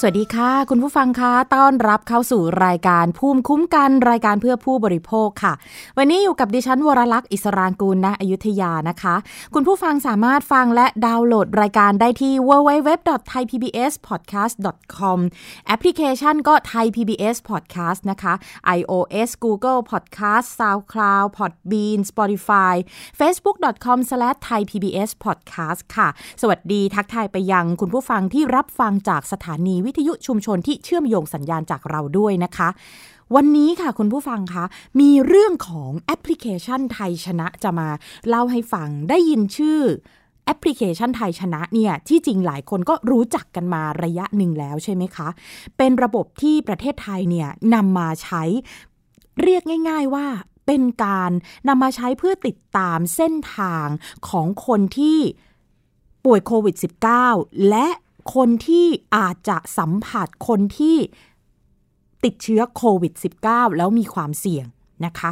สวัสดีค่ะ คุณผู้ฟังคะต้อนรับเข้าสู่รายการภูมิคุ้มกันรายการเพื่อผู้บริโภคค่ะ วันนี้อยู่กับดิฉันวรลักษ์อิสรางกูลณอยุธยานะคะ คุณผู้ฟังสามารถฟังและดาวน์โหลดรายการได้ที่ www.thaipbspodcast.com แอปพลิเคชันก็ Thai PBS Podcast นะคะ iOS Google Podcast SoundCloud Podbean Spotify facebook.com/thaipbspodcast ค่ะ สวัสดีทักทายไปยังคุณผู้ฟังที่รับฟังจากสถานีวิทยุชุมชนที่เชื่อมโยงสัญญาณจากเราด้วยนะคะ วันนี้ค่ะคุณผู้ฟังคะ มีเรื่องของแอปพลิเคชันไทยชนะจะมาเล่าให้ฟังได้ยินชื่อแอปพลิเคชันไทยชนะเนี่ยที่จริงหลายคนก็รู้จักกันมาระยะหนึ่งแล้วใช่ไหมคะ เป็นระบบที่ประเทศไทยเนี่ยนำมาใช้เรียกง่าย ๆว่าเป็นการนำมาใช้เพื่อติดตามเส้นทางของคนที่ป่วยโควิด -19 และ คนที่อาจจะสัมผัสคนที่ติดเชื้อโควิด -19 แล้วมีความเสี่ยงนะคะ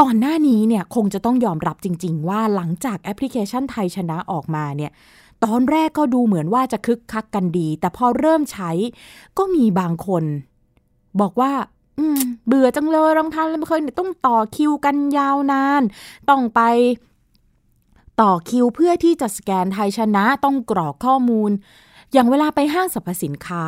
ก่อนหน้านี้เนี่ยคงจะต้องยอมรับจริง ๆ ว่าหลังจากแอปพลิเคชันไทยชนะออกมาเนี่ยตอนแรกก็ดูเหมือนว่าจะคึกคักกันดี แต่พอเริ่มใช้ก็มีบางคน บอกว่าเบื่อจังเลยรองทานแล้วไม่เคยต้องต่อคิวกันยาวนาน ต้องไป ต่อคิวเพื่อที่จะสแกนไทยชนะต้องกรอกข้อมูล อย่างเวลาไปห้างสรรพสินค้า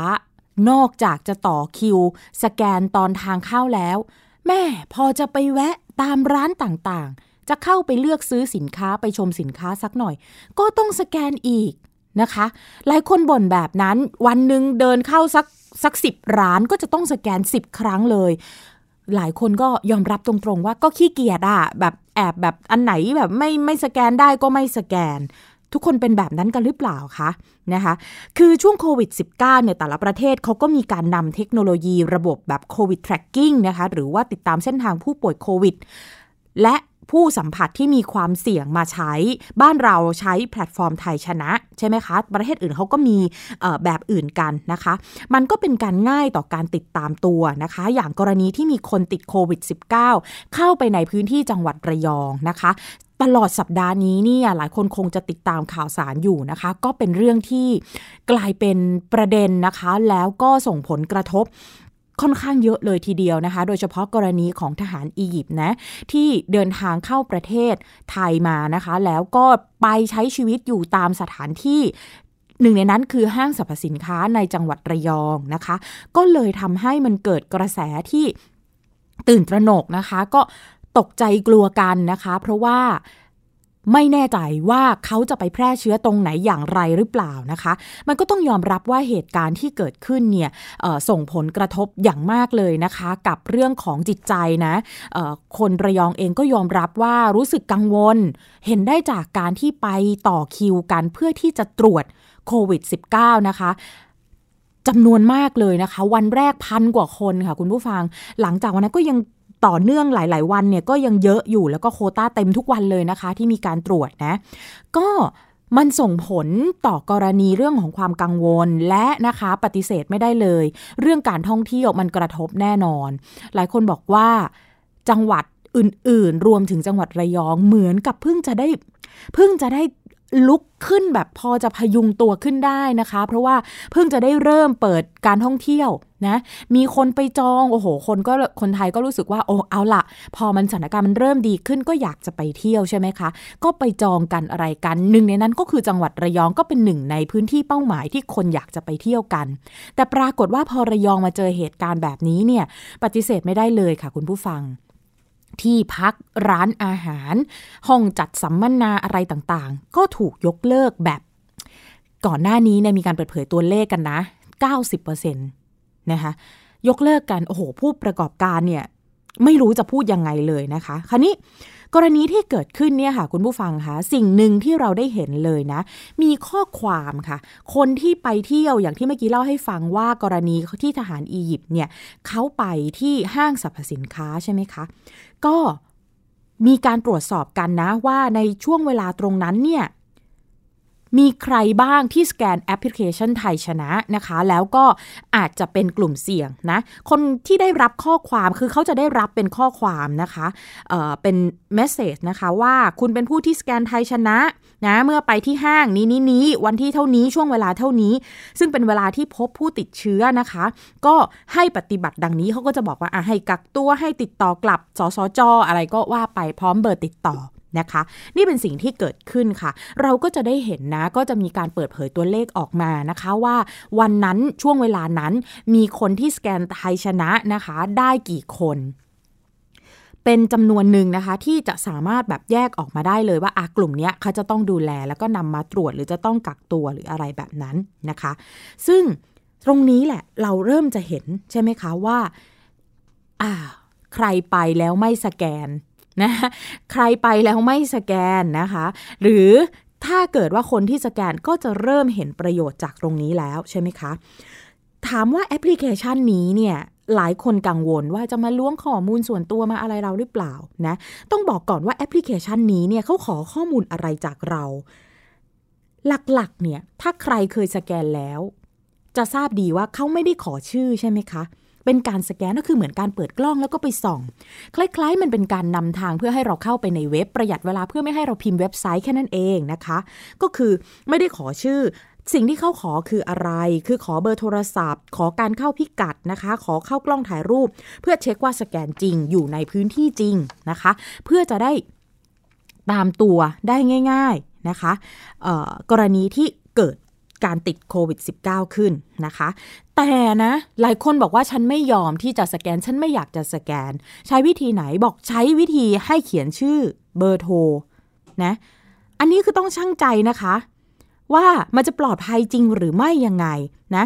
นอกจากจะต่อคิว สแกนตอนทางเข้าแล้ว แม่พอจะไปแวะตามร้านต่างๆ จะเข้าไปเลือกซื้อสินค้าไปชมสินค้าสักหน่อย ก็ต้องสแกนอีกนะคะ หลายคนบ่นแบบนั้นวันหนึ่งเดินเข้าสักสักสิบร้านก็จะต้องสแกนสิบครั้งเลย หลายคนก็ยอมรับตรงๆว่าก็ขี้เกียจอะแบบ อบแบบอันไหนแบบไม่ไม่สแกนได้ก็ไม่สแกน ทุกคนเป็นแบบนั้นกันหรือเปล่าคะนะคะคือช่วงโควิด -19 เนี่ยแต่ละประเทศเขาก็มีการนำเทคโนโลยีระบบแบบโควิด tracking นะคะหรือว่าติดตามเส้นทางผู้ป่วยโควิด และ ผู้สัมผัสที่มีความเสี่ยงมาใช้ บ้านเราใช้แพลตฟอร์มไทยชนะ ใช่ไหมคะ ประเทศอื่นเขาก็มีแบบอื่นกันนะคะ มันก็เป็นการง่ายต่อการติดตามตัวนะคะ อย่างกรณีที่มีคนติดโควิด -19 เข้าไปในพื้นที่จังหวัดระยองนะคะตลอดสัปดาห์นี้เนี่ยหลายคนคงจะติดตามข่าวสารอยู่นะคะ ก็เป็นเรื่องที่กลายเป็นประเด็นนะคะ แล้วก็ส่งผลกระทบ ค่อนข้างเยอะเลยทีเดียวนะคะ โดยเฉพาะกรณีของทหารอียิปต์นะที่เดินทางเข้าประเทศไทยมานะคะ แล้วก็ไปใช้ชีวิตอยู่ตามสถานที่หนึ่งในนั้นคือห้างสรรพสินค้าในจังหวัดระยองนะคะ ก็เลยทำให้มันเกิดกระแสที่ตื่นตระหนกนะคะ ก็ตกใจกลัวกันนะคะ เพราะว่า ไม่แน่ใจว่าเขาจะไปแพร่เชื้อตรงไหนอย่างไรหรือเปล่านะคะ มันก็ต้องยอมรับว่าเหตุการณ์ที่เกิดขึ้นเนี่ยส่งผลกระทบอย่างมากเลยนะคะ กับเรื่องของจิตใจนะคนระยองเองก็ยอมรับว่ารู้สึกกังวล เห็นได้จากการที่ไปต่อคิวกันเพื่อที่จะตรวจโควิด -19 นะคะจำนวนมากเลยนะคะ วันแรกพันกว่าคนค่ะคุณผู้ฟัง หลังจากวันนั้นก็ยัง ต่อเนื่องหลาย ๆ วันเนี่ยก็ยังเยอะอยู่แล้วก็โคต้าเต็มทุกวันเลยนะคะ ที่มีการตรวจนะ ก็มันส่งผลต่อกรณีเรื่องของความกังวลและนะคะปฏิเสธไม่ได้เลย เรื่องการท่องเที่ยวมันกระทบแน่นอน หลายคนบอกว่าจังหวัดอื่น ๆ รวมถึงจังหวัดระยองเหมือนกับเพิ่งจะได้เพิ่งจะได้ลุกขึ้นแบบพอจะพยุงตัวขึ้นได้นะคะ เพราะว่าเพิ่งจะได้เริ่มเปิดการท่องเที่ยว นะมีคนไปจองโอ้โห คนก็คนไทยก็รู้สึกว่าโอ้เอาละพอมันสถานการณ์มันเริ่มดีขึ้นก็อยากจะไปเที่ยวใช่ไหมคะ ก็ไปจองกันอะไรกันหนึ่งในนั้นก็คือจังหวัดระยองก็เป็นหนึ่งในพื้นที่เป้าหมายที่คนอยากจะไปเที่ยวกัน แต่ปรากฏว่าพอระยองมาเจอเหตุการณ์แบบนี้เนี่ยปฏิเสธไม่ได้เลยค่ะ คุณผู้ฟังที่พักร้านอาหาร ห้องจัดสัมมนาอะไรต่างๆ ก็ถูกยกเลิกแบบ ก่อนหน้านี้เนี่ยมีการเปิดเผยตัวเลขกันนะ 90% นะคะยกเลิกกันโอ้โหผู้ประกอบการเนี่ยไม่รู้จะพูดยังไงเลยนะคะคราวนี้กรณีที่เกิดขึ้นเนี่ยค่ะคุณผู้ฟังคะสิ่งหนึ่งที่เราได้เห็นเลยนะ มีข้อความค่ะ คนที่ไปเที่ยวอย่างที่เมื่อกี้เล่าให้ฟังว่ากรณีที่ทหารอียิปต์เนี่ยเขาไปที่ห้างสรรพสินค้าใช่ไหมคะ ก็มีการตรวจสอบกันนะว่าในช่วงเวลาตรงนั้นเนี่ย มีใครบ้างที่สแกนแอปพลิเคชันไทยชนะนะคะ แล้วก็อาจจะเป็นกลุ่มเสี่ยงนะ คนที่ได้รับข้อความคือเขาจะได้รับเป็นข้อความนะคะเเป็นเมสเซจนะคะว่าคุณเป็นผู้ที่สแกนไทยชนะนะเมื่อไปที่ห้างนี้นี้นี้วันที่เท่านี้ช่วงเวลาเท่านี้ ซึ่งเป็นเวลาที่พบผู้ติดเชื้อนะคะ ก็ให้ปฏิบัติดังนี้เขาก็จะบอกว่าให้กักตัวให้ติดต่อกลับสสจอะไรก็ว่าไปพร้อมเบอร์ติดต่อ นะคะ นี่เป็นสิ่งที่เกิดขึ้นค่ะ เราก็จะได้เห็นนะก็จะมีการเปิดเผยตัวเลขออกมานะคะว่า วันนั้นช่วงเวลานั้นมีคนที่สแกนไทยชนะนะคะ ได้กี่คนเป็นจำนวนหนึ่งนะคะที่จะสามารถแบบแยกออกมาได้เลยว่าอากลุ่มนี้เขาจะต้องดูแลแล้วก็นำมาตรวจหรือจะต้องกักตัวหรืออะไรแบบนั้นนะคะ ซึ่งตรงนี้แหละเราเริ่มจะเห็นใช่ไหมคะว่าอ่าใครไปแล้วไม่สแกน นะใครไปแล้วไม่สแกนนะคะ หรือถ้าเกิดว่าคนที่สแกนก็จะเริ่มเห็นประโยชน์จากตรงนี้แล้วใช่ไหมคะ ถามว่าแอปพลิเคชันนี้เนี่ยหลายคนกังวลว่าจะมาล้วงข้อมูลส่วนตัวมาอะไรเราหรือเปล่านะต้องบอกก่อนว่าแอปพลิเคชันนี้เนี่ยเขาขอข้อมูลอะไรจากเรา หลักๆเนี่ยถ้าใครเคยสแกนแล้ว จะทราบดีว่าเขาไม่ได้ขอชื่อใช่ไหมคะเเป็นการสแกนก็คือเหมือนการเปิดกล้องแล้วก็ไปส่อง คล้ายๆ มันเป็นการนำทางเพื่อให้เราเข้าไปในเว็บประหยัดเวลาเพื่อไม่ให้เราพิมพ์เว็บไซต์แค่นั้นเองนะคะ ก็คือไม่ได้ขอชื่อสิ่งที่เขาขอคืออะไร คือขอเบอร์โทรศัพท์ ขอการเข้าพิกัดนะคะ ขอเข้ากล้องถ่ายรูป เพื่อเช็คว่าสแกนจริงอยู่ในพื้นที่จริงนะคะ เพื่อจะได้ตามตัวได้ง่าย ๆนะคะ กรณีที่เกิด การติดโควิด -19 ขึ้นนะคะ แต่นะ หลายคนบอกว่าฉันไม่ยอมที่จะสแกน ฉันไม่อยากจะสแกน ใช้วิธีไหนบอกใช้วิธีให้เขียนชื่อเบอร์โทรนะ อันนี้คือต้องช่างใจนะคะ ว่ามันจะปลอดภัยจริงหรือไม่ยังไงนะ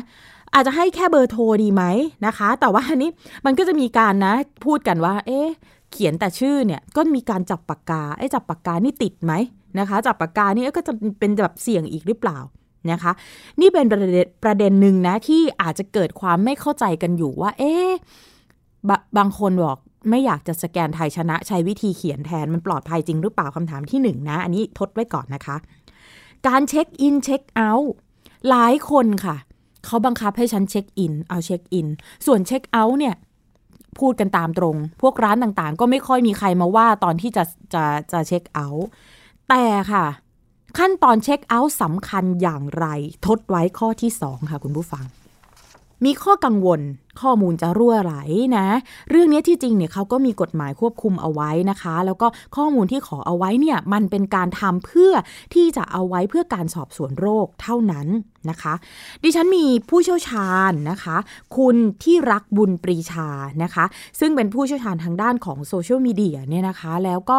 อาจจะให้แค่เบอร์โทรดีไหมนะคะ แต่ว่าอันนี้มันก็จะมีการนะ พูดกันว่า เอ๊ะ เขียนแต่ชื่อเนี่ย ก็มีการจับปากกาไอ้จับปากกานี่ติดไหมนะคะ จับปากกานี่ก็จะเป็นแบบเสี่ยงอีกหรือเปล่า นะคะ นี่เป็นประเด็นประเด็นหนึ่งนะที่อาจจะเกิดความไม่เข้าใจกันอยู่ว่า เอ๊ะบางคนบอกไม่อยากจะสแกนไทยชนะ ใช้วิธีเขียนแทนมันปลอดภัยจริงหรือเปล่าคำถามที่หนึ่งนะ อันนี้ทดไว้ก่อนนะคะ การเช็คอินเช็คเอาท์หลายคนค่ะ เขาบังคับให้ฉันเช็คอิน เอาเช็คอิน ส่วนเช็คเอาท์เนี่ยพูดกันตามตรง พวกร้านต่างๆ ก็ไม่ค่อยมีใครมาว่าตอนที่จะจะจะเช็คเอาท์แต่ค่ะ ขั้นตอนเช็คเอาท์สำคัญอย่างไร ทดไว้ข้อที่ 2 ค่ะคุณผู้ฟัง มีข้อกังวล ข้อมูลจะรั่วไหลนะ เรื่องนี้ที่จริงเนี่ยเขาก็มีกฎหมายควบคุมเอาไว้นะคะ แล้วก็ข้อมูลที่ขอเอาไว้เนี่ยมันเป็นการทำเพื่อที่จะเอาไว้เพื่อการสอบสวนโรคเท่านั้นนะคะ ดิฉันมีผู้เชี่ยวชาญนะคะ คุณที่รักบุญปรีชานะคะ ซึ่งเป็นผู้เชี่ยวชาญทางด้านของโซเชียลมีเดียเนี่ยนะคะ แล้วก็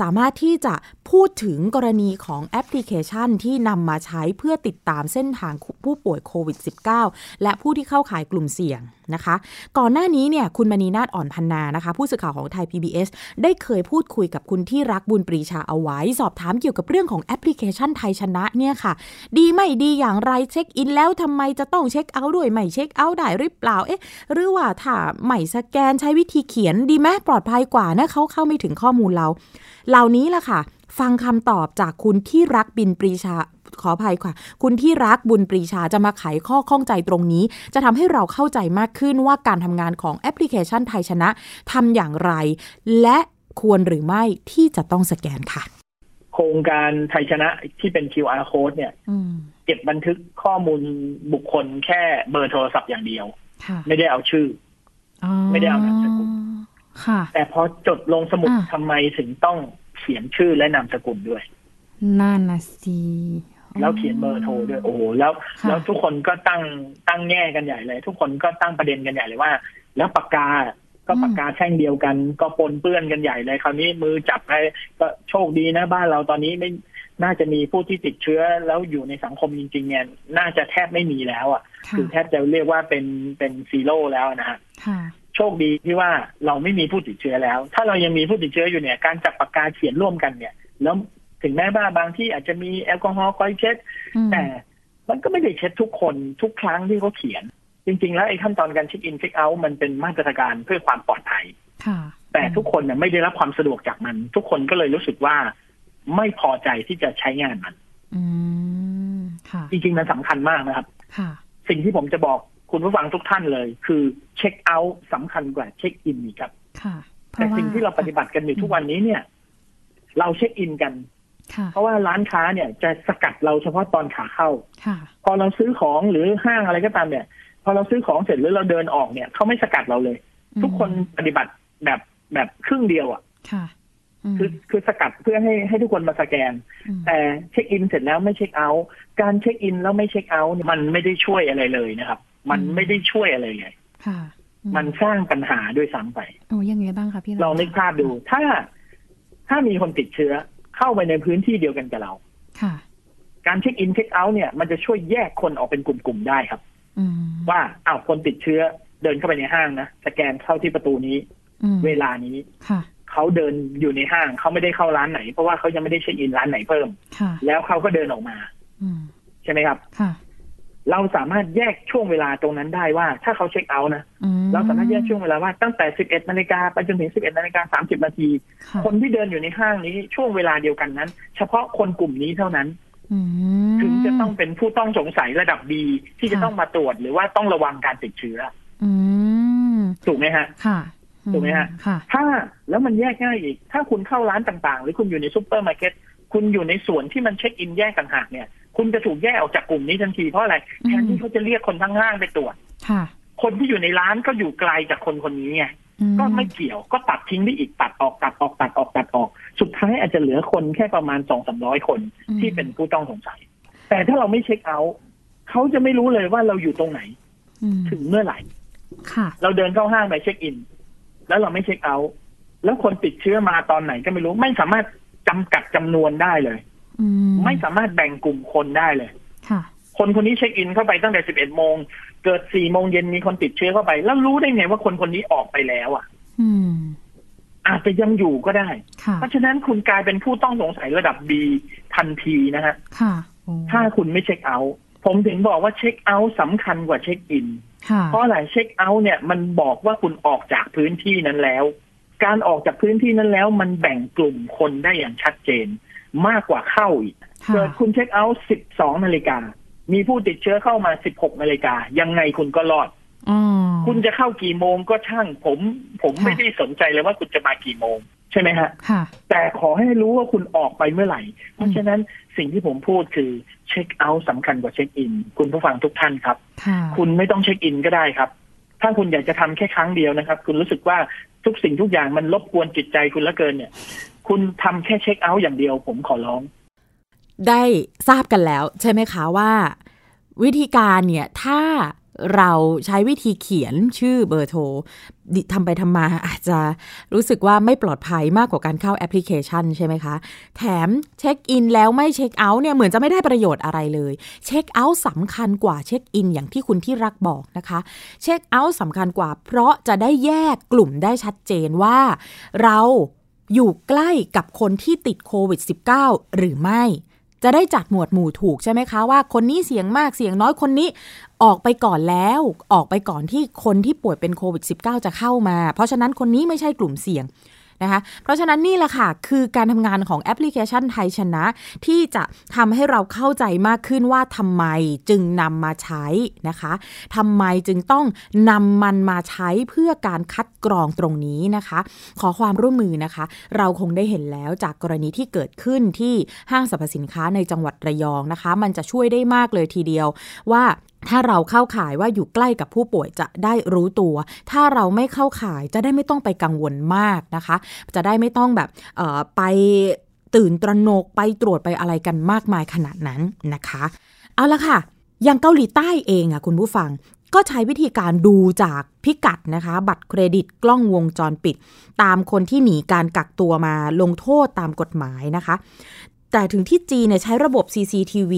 สามารถที่จะพูดถึงกรณีของแอปพลิเคชันที่นำมาใช้เพื่อติดตามเส้นทางผู้ป่วยโควิด -19 และผู้ที่เข้าข่ายกลุ่มเสี่ยง นะคะ ก่อนหน้านี้เนี่ยคุณมณีนาฏอ่อนพันนานะคะ ผู้สื่อข่าวของไทย PBS ได้เคยพูดคุยกับคุณที่รักบุญปรีชาเอาไว้ สอบถามเกี่ยวกับเรื่องของแอปพลิเคชันไทยชนะเนี่ยค่ะ ดีไม่ดีอย่างไรเช็คอินแล้วทำไมจะต้องเช็คเอาท์ด้วยไม่เช็คเอาท์ได้หรือเปล่าเอ๊ะหรือว่าถ้าไม่สแกนใช้วิธีเขียนดีไหมปลอดภัยกว่านะเขาเข้าไม่ถึงข้อมูลเรา เหล่านี้ล่ะค่ะ ฟังคำตอบจากคุณที่รักบินปรีชา ขออภัยค่ะ คุณที่รักบุญปรีชาจะมาไขข้อข้องใจตรงนี้ จะทำให้เราเข้าใจมากขึ้นว่าการทำงานของแอปพลิเคชันไทยชนะทำอย่างไร และควรหรือไม่ที่จะต้องสแกนค่ะ โครงการไทยชนะที่เป็น QR code เนี่ยเก็บบันทึกข้อมูลบุคคลแค่เบอร์โทรศัพท์อย่างเดียว ไม่ได้เอาชื่ออไม่ได้เอานามสกุลแต่พอจดลงสมุดทำไมถึงต้องเขียนชื่อและนามสกุลด้วยนั่นนะสิ แล้วเขียนเบอร์โทรด้วยโอ้โหแล้ว แล้วทุกคนก็ตั้งตั้งแง่กันใหญ่เลย ทุกคนก็ตั้งประเด็นกันใหญ่เลยว่า แล้วปากกาก็ปากกาแท่งเดียวกัน ก็ปนเปื้อนกันใหญ่เลยคราวนี้มือจับไปก็โชคดีนะบ้านเราตอนนี้ไม่น่าจะมีผู้ที่ติดเชื้อแล้วอยู่ในสังคมจริงๆเนี่ยน่าจะแทบไม่มีแล้วอะคือแทบจะเรียกว่าเป็นเป็นซีโร่แล้วนะฮะโชคดีที่ว่าเราไม่มีผู้ติดเชื้อแล้ว ถ้าเรายังมีผู้ติดเชื้ออยู่เนี่ย การจับปากกาเขียนร่วมกันเนี่ย แล้ว ถึงแม้ว่าบางที่อาจจะมีแอลกอฮอล์คอยเช็ด แต่มันก็ไม่ได้เช็ดทุกคนทุกครั้งที่เขาเขียน จริง ๆ แล้วไอ้ขั้นตอนการเช็คอินเช็คเอาท์มันเป็นมาตรการเพื่อความปลอดภัยแต่ทุกคนเนี่ยไม่ได้รับความสะดวกจากมัน ทุกคนก็เลยรู้สึกว่าไม่พอใจที่จะใช้งานมันค่ะจริงๆมันสำคัญมากนะครับค่ะสิ่งที่ผมจะบอกคุณผู้ฟังทุกท่านเลย คือเช็คเอาท์สำคัญกว่าเช็คอินอีกครับค่ะเพแต่ราะว่าสิ่งที่เราปฏิบัติกันอยู่ทุกวันนี้เนี่ย เราเช็คอินกันค่ะ เพราะว่าร้านค้าเนี่ยจะสกัดเราเฉพาะตอนขาเข้าค่ะพอเราซื้อของหรือห้างอะไรก็ตามเนี่ย พอเราซื้อของเสร็จหรือเราเดินออกเนี่ยเขาไม่สกัดเราเลย ทุกคนปฏิบัติแบบแบบครึ่งเดียวอะค่ะมคือคือสกัดเพื่อให้ให้ทุกคนมาสแกนมแต่เช็คอินเสร็จแล้วไม่เช็คเอาท์การเช็คอินแล้วไม่เช็คเอาท์เนี่ยมันไม่ได้ช่วยอะไรเลยนะครับ มันไม่ได้ช่วยอะไรเลยค่ะอืมันสร้างปัญหาด้วยซ้ำไปโอ้ยังไงบ้างคะพี่ลองนึกภาพดู ถ้า ถ้ามีคนติดเชื้อ เข้าไปในพื้นที่เดียวกันกับเรา ค่ะ การเช็คอินเช็คเอาท์เนี่ยมันจะช่วยแยกคนออกเป็นกลุ่มๆได้ครับอืมว่าอ้าวคนติดเชื้อเดินเข้าไปในห้างนะสแกนเข้าที่ประตูนี้อืมเวลานี้ค่ะเขาเดินอยู่ในห้างเขาไม่ได้เข้าร้านไหน เพราะว่าเขายังไม่ได้เช็คอินร้านไหนเพิ่มค่ะแล้วเขาก็เดินออกมาอืมใช่ไหมครับค่ะ เราสามารถแยกช่วงเวลาตรงนั้นได้ว่า ถ้าเขาเช็คเอาท์นะอืมเราสามารถแยกช่วงเวลาว่าตั้งแต่ 11นาฬิกาไปจนถึง 11นาฬิกา30นาทีค่ะคนที่เดินอยู่ในห้างนี้ช่วงเวลาเดียวกันนั้น เฉพาะคนกลุ่มนี้เท่านั้นอืมถึงจะต้องเป็นผู้ต้องสงสัยระดับ B ที่จะค่ะต้องมาตรวจหรือว่าต้องระวังการติดเชื้ออืมถูกไหมฮะค่ะถูกไหมฮะค่ะถ้าแล้วมันแยกง่ายอีก ถ้าคุณเข้าร้านต่างๆ หรือคุณอยู่ในซูเปอร์มาร์เก็ตคุณอยู่ในส่วนที่มันเช็คอินแยกต่างหากเนี่ย คุณจะถูกแยกออกจากกลุ่มนี้ทันทีเพราะอะไรอืมแทนที่เขาจะเรียกคนทั้งห้างไปตรวจค่ะคนที่อยู่ในร้านก็อยู่ไกลจากคนคนนี้ไงอืก็ไม่เกี่ยวก็ตัดทิ้งได้อีกตัดออกตัดออกตัดออกตัดออก สุดท้ายอาจจะเหลือคนแค่ประมาณสองสามร้อยคนอืมที่เป็นผู้ต้องสงสัย แต่ถ้าเราไม่เช็คเอาท์เขาจะไม่รู้เลยว่าเราอยู่ตรงไหนอืมถึงเมื่อไหร่ค่ะเราเดินเข้าห้างไปเช็คอิน แล้วเราไม่เช็คเอาท์แล้วคนติดเชื้อมาตอนไหนก็ไม่รู้ไม่สามารถจำกัดจำนวนได้เลยอืม ไม่สามารถแบ่งกลุ่มคนได้เลยค่ะคนคนนี้เช็คอินเข้าไปตั้งแต่สิบเอ็ดโมง เกิดสี่โมงเย็นมีคนติดเชื้อเข้าไป แล้วรู้ได้ไงว่าคนคนนี้ออกไปแล้วอะอืมอาจจะยังอยู่ก็ได้ค่ะเพราะฉะนั้นคุณกลายเป็นผู้ต้องสงสัยระดับ B ทันทีนะฮะค่ะโอ้ถ้าคุณไม่เช็คเอาท์ผมถึงบอกว่าเช็คเอาท์สำคัญกว่าเช็คอินค่ะเพราะอะไรเช็คเอาท์เนี่ยมันบอกว่าคุณออกจากพื้นที่นั้นแล้ว การออกจากพื้นที่นั้นแล้ว มันแบ่งกลุ่มคนได้อย่างชัดเจน มากกว่าเข้าอีกค่ะเกิดคุณเช็คเอาท์12นาฬิกา มีผู้ติดเชื้อเข้ามา16นาฬิกา ยังไงคุณก็รอดอ๋อคุณจะเข้ากี่โมงก็ช่าง ผม ผมค่ะไม่ได้สนใจเลยว่าคุณจะมากี่โมง ใช่ไหมฮะค่ะแต่ขอให้รู้ว่าคุณออกไปเมื่อไหร่ เพราะฉะนั้นสิ่งที่ผมพูดคือเช็คเอาท์สำคัญกว่าเช็คอิน คุณผู้ฟังทุกท่านครับค่ะคุณไม่ต้องเช็คอินก็ได้ครับ ถ้าคุณอยากจะทำแค่ครั้งเดียวนะครับ คุณรู้สึกว่าทุกสิ่งทุกอย่างมันรบกวนจิตใจคุณเหลือเกินเนี่ย คุณทำแค่เช็คเอาท์อย่างเดียว ผมขอร้อง ได้ทราบกันแล้ว ใช่ไหมคะว่า วิธีการเนี่ยถ้าเราใช้วิธีเขียนชื่อเบอร์โทรทำไปทำมาอาจจะรู้สึกว่าไม่ปลอดภัยมากกว่าการเข้าแอปพลิเคชันใช่ไหมคะ แถมเช็คอินแล้วไม่เช็คเอาท์เนี่ยเหมือนจะไม่ได้ประโยชน์อะไรเลย เช็คเอาท์สำคัญกว่าเช็คอินอย่างที่คุณที่รักบอกนะคะ เช็คเอาท์สำคัญกว่าเพราะจะได้แยกกลุ่มได้ชัดเจนว่า เรา อยู่ใกล้กับคนที่ติดโควิด -19 หรือไม่ จะได้จัดหมวดหมู่ถูกใช่ไหมคะว่าคนนี้เสียงมากเสียงน้อยคนนี้ออกไปก่อนแล้ว ออกไปก่อนที่คนที่ป่วยเป็นโควิด -19 จะเข้ามา เพราะฉะนั้นคนนี้ไม่ใช่กลุ่มเสี่ยง นะคะเพราะฉะนั้นนี่แหละค่ะคือการทำงานของแอปพลิเคชันไทยชนะ ที่จะทำให้เราเข้าใจมากขึ้นว่าทำไมจึงนำมาใช้นะคะทำไมจึงต้องนำมันมาใช้เพื่อการคัดกรองตรงนี้นะคะ ขอความร่วมมือนะคะ เราคงได้เห็นแล้วจากกรณีที่เกิดขึ้นที่ห้างสรรพสินค้าในจังหวัดระยองนะคะ มันจะช่วยได้มากเลยทีเดียวว่า ถ้าเราเข้าข่ายว่าอยู่ใกล้กับผู้ป่วยจะได้รู้ตัว ถ้าเราไม่เข้าข่ายจะได้ไม่ต้องไปกังวลมากนะคะ จะได้ไม่ต้องแบบไปตื่นตระหนกไปตรวจไปอะไรกันมากมายขนาดนั้นนะคะ เอาละค่ะ อย่างเกาหลีใต้เองอะคุณผู้ฟังก็ใช้วิธีการดูจากพิกัดนะคะ บัตรเครดิตกล้องวงจรปิด ตามคนที่หนีการกักตัวมาลงโทษตามกฎหมายนะคะ แต่ถึงที่จีนเนี่ยใช้ระบบ CCTV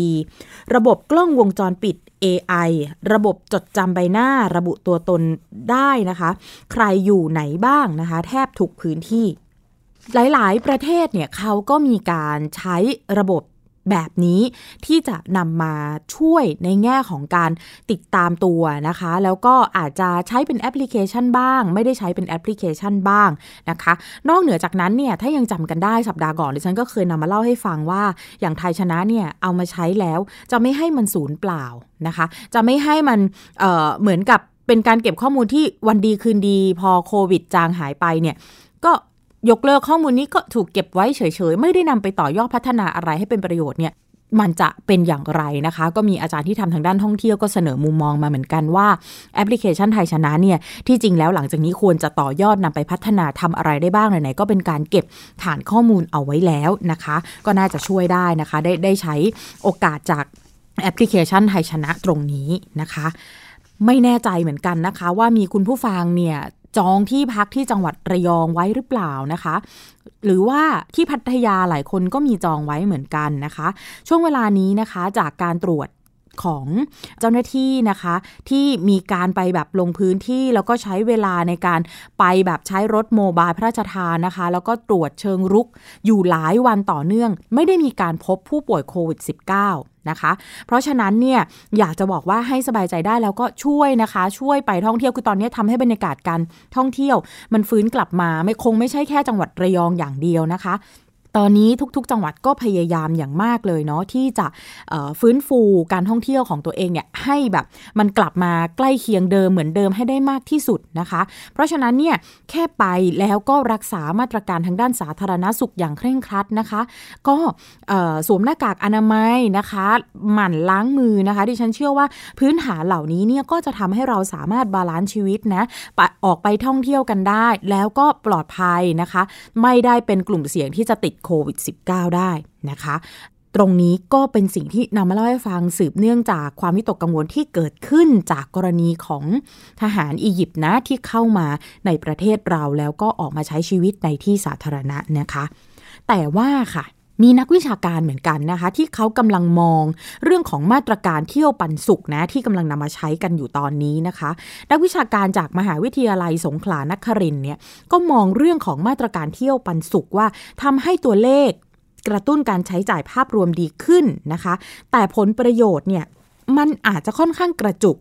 ระบบกล้องวงจรปิด AI ระบบจดจำใบหน้าระบุตัวตนได้นะคะ ใครอยู่ไหนบ้างนะคะ แทบทุกพื้นที่ หลาย ๆ ประเทศเนี่ยเขาก็มีการใช้ระบบ แบบนี้ที่จะนำมาช่วยในแง่ของการติดตามตัวนะคะ แล้วก็อาจจะใช้เป็นแอปพลิเคชันบ้าง ไม่ได้ใช้เป็นแอปพลิเคชันบ้างนะคะ นอกเหนือจากนั้นเนี่ยถ้ายังจำกันได้สัปดาห์ก่อนดิฉันก็เคยนำมาเล่าให้ฟังว่า อย่างไทยชนะเนี่ยเอามาใช้แล้วจะไม่ให้มันสูญเปล่านะคะ จะไม่ให้มันเเหมือนกับเป็นการเก็บข้อมูลที่วันดีคืนดี พอโควิดจางหายไปเนี่ยก็ ยกเลิกข้อมูลนี้ก็ถูกเก็บไว้เฉยๆ ไม่ได้นำไปต่อยอดพัฒนาอะไรให้เป็นประโยชน์เนี่ยมันจะเป็นอย่างไรนะคะ ก็มีอาจารย์ที่ทำทางด้านท่องเที่ยวก็เสนอมุมมองมาเหมือนกันว่าแอปพลิเคชันไทยชนะเนี่ยที่จริงแล้วหลังจากนี้ควรจะต่อยอดนำไปพัฒนาทำอะไรได้บ้างไหนๆก็เป็นการเก็บฐานข้อมูลเอาไว้แล้วนะคะ ก็น่าจะช่วยได้นะคะ ได้ได้ใช้โอกาสจากแอปพลิเคชันไทยชนะตรงนี้นะคะ ไม่แน่ใจเหมือนกันนะคะ ว่ามีคุณผู้ฟังเนี่ย จองที่พักที่จังหวัดระยองไว้หรือเปล่านะคะ หรือว่าที่พัทยาหลายคนก็มีจองไว้เหมือนกันนะคะ ช่วงเวลานี้นะคะจากการตรวจ ของเจ้าหน้าที่นะคะ ที่มีการไปแบบลงพื้นที่แล้วก็ใช้เวลาในการไปแบบใช้รถโมบายพระราชทานนะคะ แล้วก็ตรวจเชิงรุกอยู่หลายวันต่อเนื่อง ไม่ได้มีการพบผู้ป่วยโควิด -19 นะคะเพราะฉะนั้นเนี่ยอยากจะบอกว่าให้สบายใจได้แล้วก็ช่วยนะคะ ช่วยไปท่องเที่ยวคือตอนนี้ทำให้บรรยากาศการท่องเที่ยว มันฟื้นกลับมาไม่คงไม่ใช่แค่จังหวัดระยองอย่างเดียวนะคะ ตอนนี้ทุกๆ จังหวัดก็พยายามอย่างมากเลยเนาะที่จะฟื้นฟูการท่องเที่ยวของตัวเองเนี่ยให้แบบมันกลับมาใกล้เคียงเดิมเหมือนเดิมให้ได้มากที่สุดนะคะ เพราะฉะนั้นเนี่ยแค่ไปแล้วก็รักษามาตรการทางด้านสาธารณสุขอย่างเคร่งครัดนะคะ ก็สวมหน้ากากอนามัยนะคะ หมั่นล้างมือนะคะ ดิฉันเชื่อว่าพื้นฐานเหล่านี้เนี่ยก็จะทำให้เราสามารถ balance ชีวิตนะออกไปท่องเที่ยวกันได้ แล้วก็ปลอดภัยนะคะ ไม่ได้เป็นกลุ่มเสี่ยงที่จะติดโควิด -19 ได้นะคะ ตรงนี้ก็เป็นสิ่งที่นำมาเล่าให้ฟังสืบเนื่องจากความวิตกกังวลที่เกิดขึ้นจากกรณีของทหารอียิปต์นะที่เข้ามาในประเทศเราแล้วก็ออกมาใช้ชีวิตในที่สาธารณะนะคะ แต่ว่าค่ะ มีนักวิชาการเหมือนกันนะคะ ที่เขากำลังมองเรื่องของมาตรการเที่ยวปันสุกนะที่กำลังนำมาใช้กันอยู่ตอนนี้นะคะ นักวิชาการจากมหาวิทยาลัยสงขลานครินเนี่ยก็มองเรื่องของมาตรการเที่ยวปันสุกว่าทำให้ตัวเลขกระตุ้นการใช้จ่ายภาพรวมดีขึ้นนะคะ แต่ผลประโยชน์เนี่ยมันอาจจะค่อนข้างกระจุก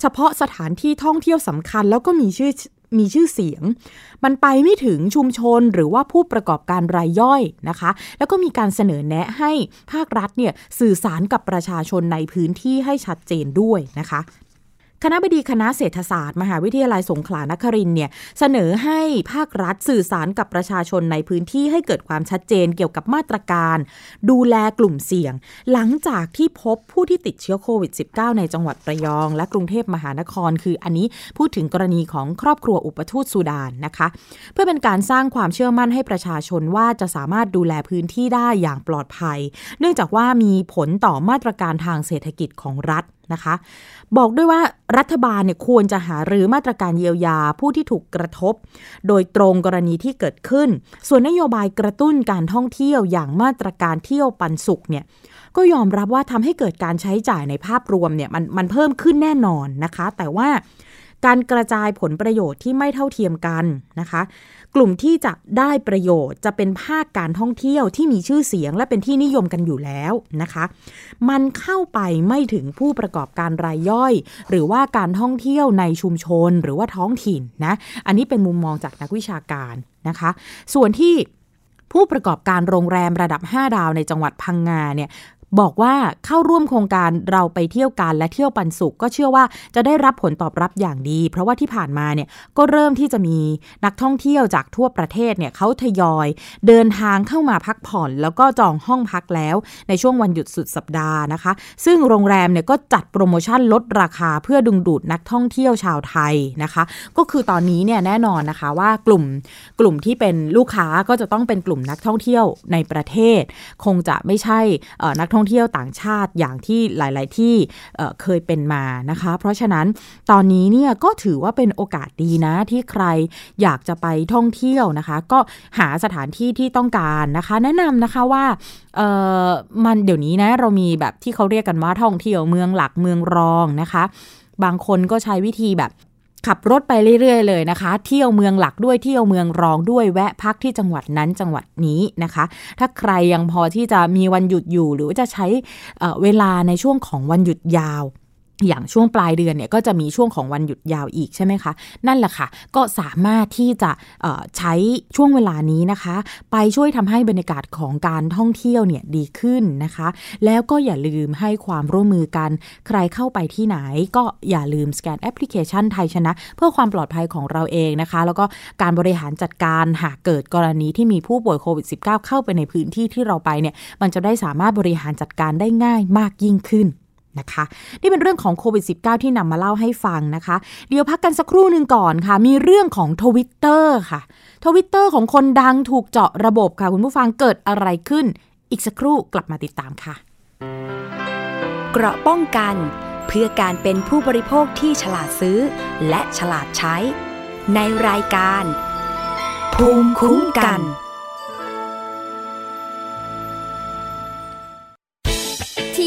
เฉพาะสถานที่ท่องเที่ยวสำคัญแล้วก็มีชื่อ มีชื่อเสียง มันไปไม่ถึงชุมชนหรือว่าผู้ประกอบการรายย่อยนะคะ แล้วก็มีการเสนอแนะให้ภาครัฐเนี่ยสื่อสารกับประชาชนในพื้นที่ให้ชัดเจนด้วยนะคะ คณะบดีคณะเศรษฐศาสตร์ มหาวิทยาลัยสงขลานครินเนี่ยเสนอให้ภาครัฐสื่อสารกับประชาชนในพื้นที่ให้เกิดความชัดเจนเกี่ยวกับมาตรการ ดูแลกลุ่มเสี่ยง หลังจากที่พบผู้ที่ติดเชื้อโควิด -19 ในจังหวัดระยอง และกรุงเทพมหานคร คืออันนี้พูดถึงกรณีของครอบครัวอุปทูตสุดานนะคะ เพื่อเป็นการสร้างความเชื่อมั่นให้ประชาชนว่าจะสามารถดูแลพื้นที่ได้อย่างปลอดภัย เนื่องจากว่ามีผลต่อมาตรการทางเศรษฐกิจของรัฐ นะคะ บอกด้วยว่ารัฐบาลเนี่ยควรจะหารือมาตรการเยียวยาผู้ที่ถูกกระทบ โดยตรงกรณีที่เกิดขึ้น ส่วนนโยบายกระตุ้นการท่องเที่ยวอย่างมาตรการเที่ยวปันสุขเนี่ยก็ยอมรับว่าทำให้เกิดการใช้จ่ายในภาพรวมเนี่ยมันมันเพิ่มขึ้นแน่นอนนะคะ แต่ว่าการกระจายผลประโยชน์ที่ไม่เท่าเทียมกันนะคะ กลุ่มที่จะได้ประโยชน์จะเป็นภาคการท่องเที่ยวที่มีชื่อเสียงและเป็นที่นิยมกันอยู่แล้วนะคะ มันเข้าไปไม่ถึงผู้ประกอบการรายย่อย หรือว่าการท่องเที่ยวในชุมชนหรือว่าท้องถิ่นนะอันนี้เป็นมุมมองจากนักวิชาการนะคะ ส่วนที่ผู้ประกอบการโรงแรมระดับ 5 ดาวในจังหวัดพังงาเนี่ย บอกว่าเข้าร่วมโครงการเราไปเที่ยวกันและเที่ยวปันสุข ก็เชื่อว่าจะได้รับผลตอบรับอย่างดี เพราะว่าที่ผ่านมาเนี่ยก็เริ่มที่จะมีนักท่องเที่ยวจากทั่วประเทศเนี่ยเขาทยอย เดินทางเข้ามาพักผ่อน แล้วก็จองห้องพักแล้ว ในช่วงวันหยุดสุดสัปดาห์นะคะ ซึ่งโรงแรมเนี่ยก็จัดโปรโมชั่นลดราคาเพื่อดึงดูดนักท่องเที่ยวชาวไทยนะคะ ก็คือตอนนี้เนี่ยแน่นอนนะคะว่ากลุ่มกลุ่มที่เป็นลูกค้าก็จะต้องเป็นกลุ่มนักท่องเที่ยวในประเทศ คงจะไม่ใช่นักท่องท่องเที่ยวต่างชาติอย่างที่หลาย ๆ ที่เเคยเป็นมานะคะ เพราะฉะนั้นตอนนี้เนี่ยก็ถือว่าเป็นโอกาสดีนะที่ใครอยากจะไปท่องเที่ยวนะคะ ก็หาสถานที่ที่ต้องการนะคะ แนะนำนะคะว่าเออมันเดี๋ยวนี้นะเรามีแบบที่เขาเรียกกันว่าท่องเที่ยวเมืองหลักเมืองรองนะคะ บางคนก็ใช้วิธีแบบ ขับรถไปเรื่อยๆเลยนะคะ เที่ยวเมืองหลักด้วยเที่ยวเมืองรองด้วยแวะพักที่จังหวัดนั้นจังหวัดนี้นะคะ ถ้าใครยังพอที่จะมีวันหยุดอยู่ หรือว่าจะใช้เวลาในช่วงของวันหยุดยาว อย่างช่วงปลายเดือนเนี่ยก็จะมีช่วงของวันหยุดยาวอีกใช่ไหมคะ นั่นแหละค่ะ ก็สามารถที่จะใช้ช่วงเวลานี้นะคะ ไปช่วยทำให้บรรยากาศของการท่องเที่ยวเนี่ยดีขึ้นนะคะ แล้วก็อย่าลืมให้ความร่วมมือกัน ใครเข้าไปที่ไหน ก็อย่าลืมสแกนแอปพลิเคชันไทยชนะ เพื่อความปลอดภัยของเราเองนะคะ แล้วก็การบริหารจัดการหากเกิดกรณีที่มีผู้ป่วยโควิด -19 เข้าไปในพื้นที่ที่เราไปเนี่ยมันจะได้สามารถบริหารจัดการได้ง่ายมากยิ่งขึ้น นะคะ นี่เป็นเรื่องของโควิด -19 ที่นำมาเล่าให้ฟังนะคะ เดี๋ยวพักกันสักครู่หนึ่งก่อนค่ะ มีเรื่องของทวิตเตอร์ค่ะทวิตเตอร์ของคนดังถูกเจาะระบบค่ะ คุณผู้ฟังเกิดอะไรขึ้น อีกสักครู่กลับมาติดตามค่ะ เกราะป้องกัน เพื่อการเป็นผู้บริโภคที่ฉลาดซื้อ และฉลาดใช้ ในรายการ ภูมิคุ้มกันที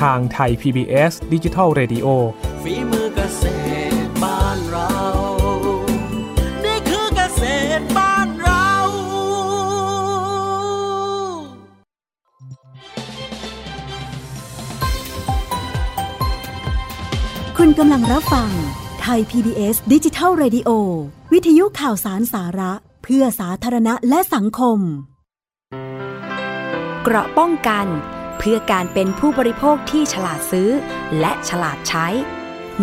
ทางไทย PBS Digital Radio ฝีมือเกษตรบ้านเรา นี่คือเกษตรบ้านเรา คุณกำลังรับฟังไทย PBS ดิจิทัล Radio วิทยุข่าวสารสาระ เพื่อสาธารณะและสังคม เกราะป้องกันเพื่อการเป็นผู้บริโภคที่ฉลาดซื้อ และฉลาดใช้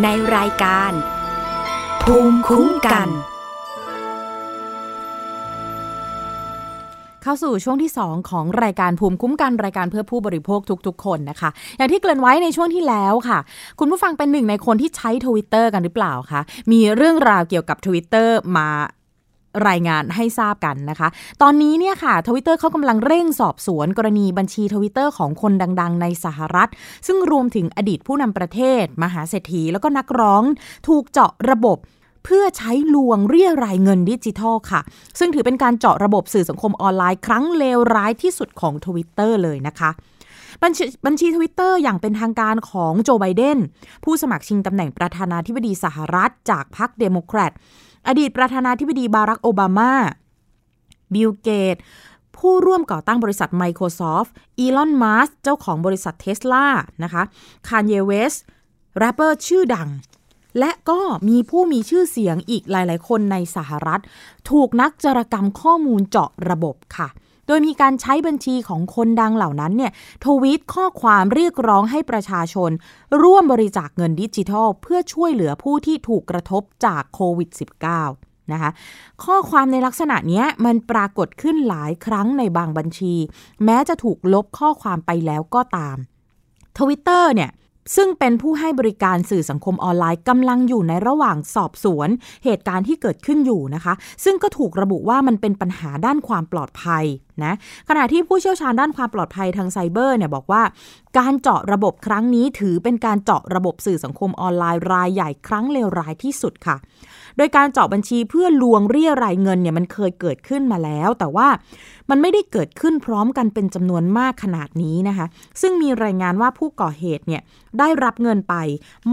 ในรายการ ภูมิคุ้มกัน เข้าสู่ช่วงที่ 2 ของรายการภูมิคุ้มกันรายการเพื่อผู้บริโภคทุก ๆ คนนะคะ อย่างที่เกริ่นไว้ในช่วงที่แล้วค่ะ คุณผู้ฟังเป็นหนึ่งในคนที่ใช้ทวิตเตอร์กันหรือเปล่าคะมีเรื่องราวเกี่ยวกับทวิตเตอร์มา รายงานให้ทราบกันนะคะ ตอนนี้เนี่ยค่ะทวิตเตอร์เขากำลังเร่งสอบสวนกรณีบัญชีทวิตเตอร์ของคนดัง ๆ ในสหรัฐ ซึ่งรวมถึงอดีตผู้นำประเทศ มหาเศรษฐีแล้วก็นักร้อง ถูกเจาะระบบเพื่อใช้ลวงเรี่ยไรเงินดิจิทัลค่ะ ซึ่งถือเป็นการเจาะระบบสื่อสังคมออนไลน์ครั้งเลวร้ายที่สุดของทวิตเตอร์เลยนะคะบัญชีบัญชีทวิตเตอร์อย่างเป็นทางการของโจไบเดนผู้สมัครชิงตำแหน่งประธานาธิบดีสหรัฐจากพรรคเดโมแครต อดีตประธานาธิบดีบารักโอบามา บิลเกตส์ ผู้ร่วมก่อตั้งบริษัท Microsoft อีลอน มัสก์เจ้าของบริษัทเทสลานะคะคานเยเวสต์แรปเปอร์ชื่อดัง และก็มีผู้มีชื่อเสียงอีกหลาย ๆ คนในสหรัฐ ถูกนักจารกรรมข้อมูลเจาะระบบค่ะ โดยมีการใช้บัญชีของคนดังเหล่านั้นเนี่ยทวีตข้อความเรียกร้องให้ประชาชน ร่วมบริจาคเงินดิจิทัล เพื่อช่วยเหลือผู้ที่ถูกกระทบจากโควิด -19 นะคะข้อความในลักษณะนี้มันปรากฏขึ้นหลายครั้งในบางบัญชี แม้จะถูกลบข้อความไปแล้วก็ตามทวิตเตอร์เนี่ย ซึ่งเป็นผู้ให้บริการสื่อสังคมออนไลน์กำลังอยู่ในระหว่างสอบสวน เหตุการณ์ที่เกิดขึ้นอยู่นะคะ ซึ่งก็ถูกระบุว่ามันเป็นปัญหาด้านความปลอดภัยนะขณะที่ผู้เชี่ยวชาญด้านความปลอดภัยทางไซเบอร์เนี่ยบอกว่า การเจาะระบบครั้งนี้ถือเป็นการเจาะระบบสื่อสังคมออนไลน์รายใหญ่ครั้งเลวร้ายที่สุดค่ะ โดยการเจาะบัญชีเพื่อลวงเรียรายเงินเนี่ยมันเคยเกิดขึ้นมาแล้ว แต่ว่ามันไม่ได้เกิดขึ้นพร้อมกันเป็นจำนวนมากขนาดนี้นะคะ ซึ่งมีรายงานว่าผู้ก่อเหตุเนี่ยได้รับเงินไป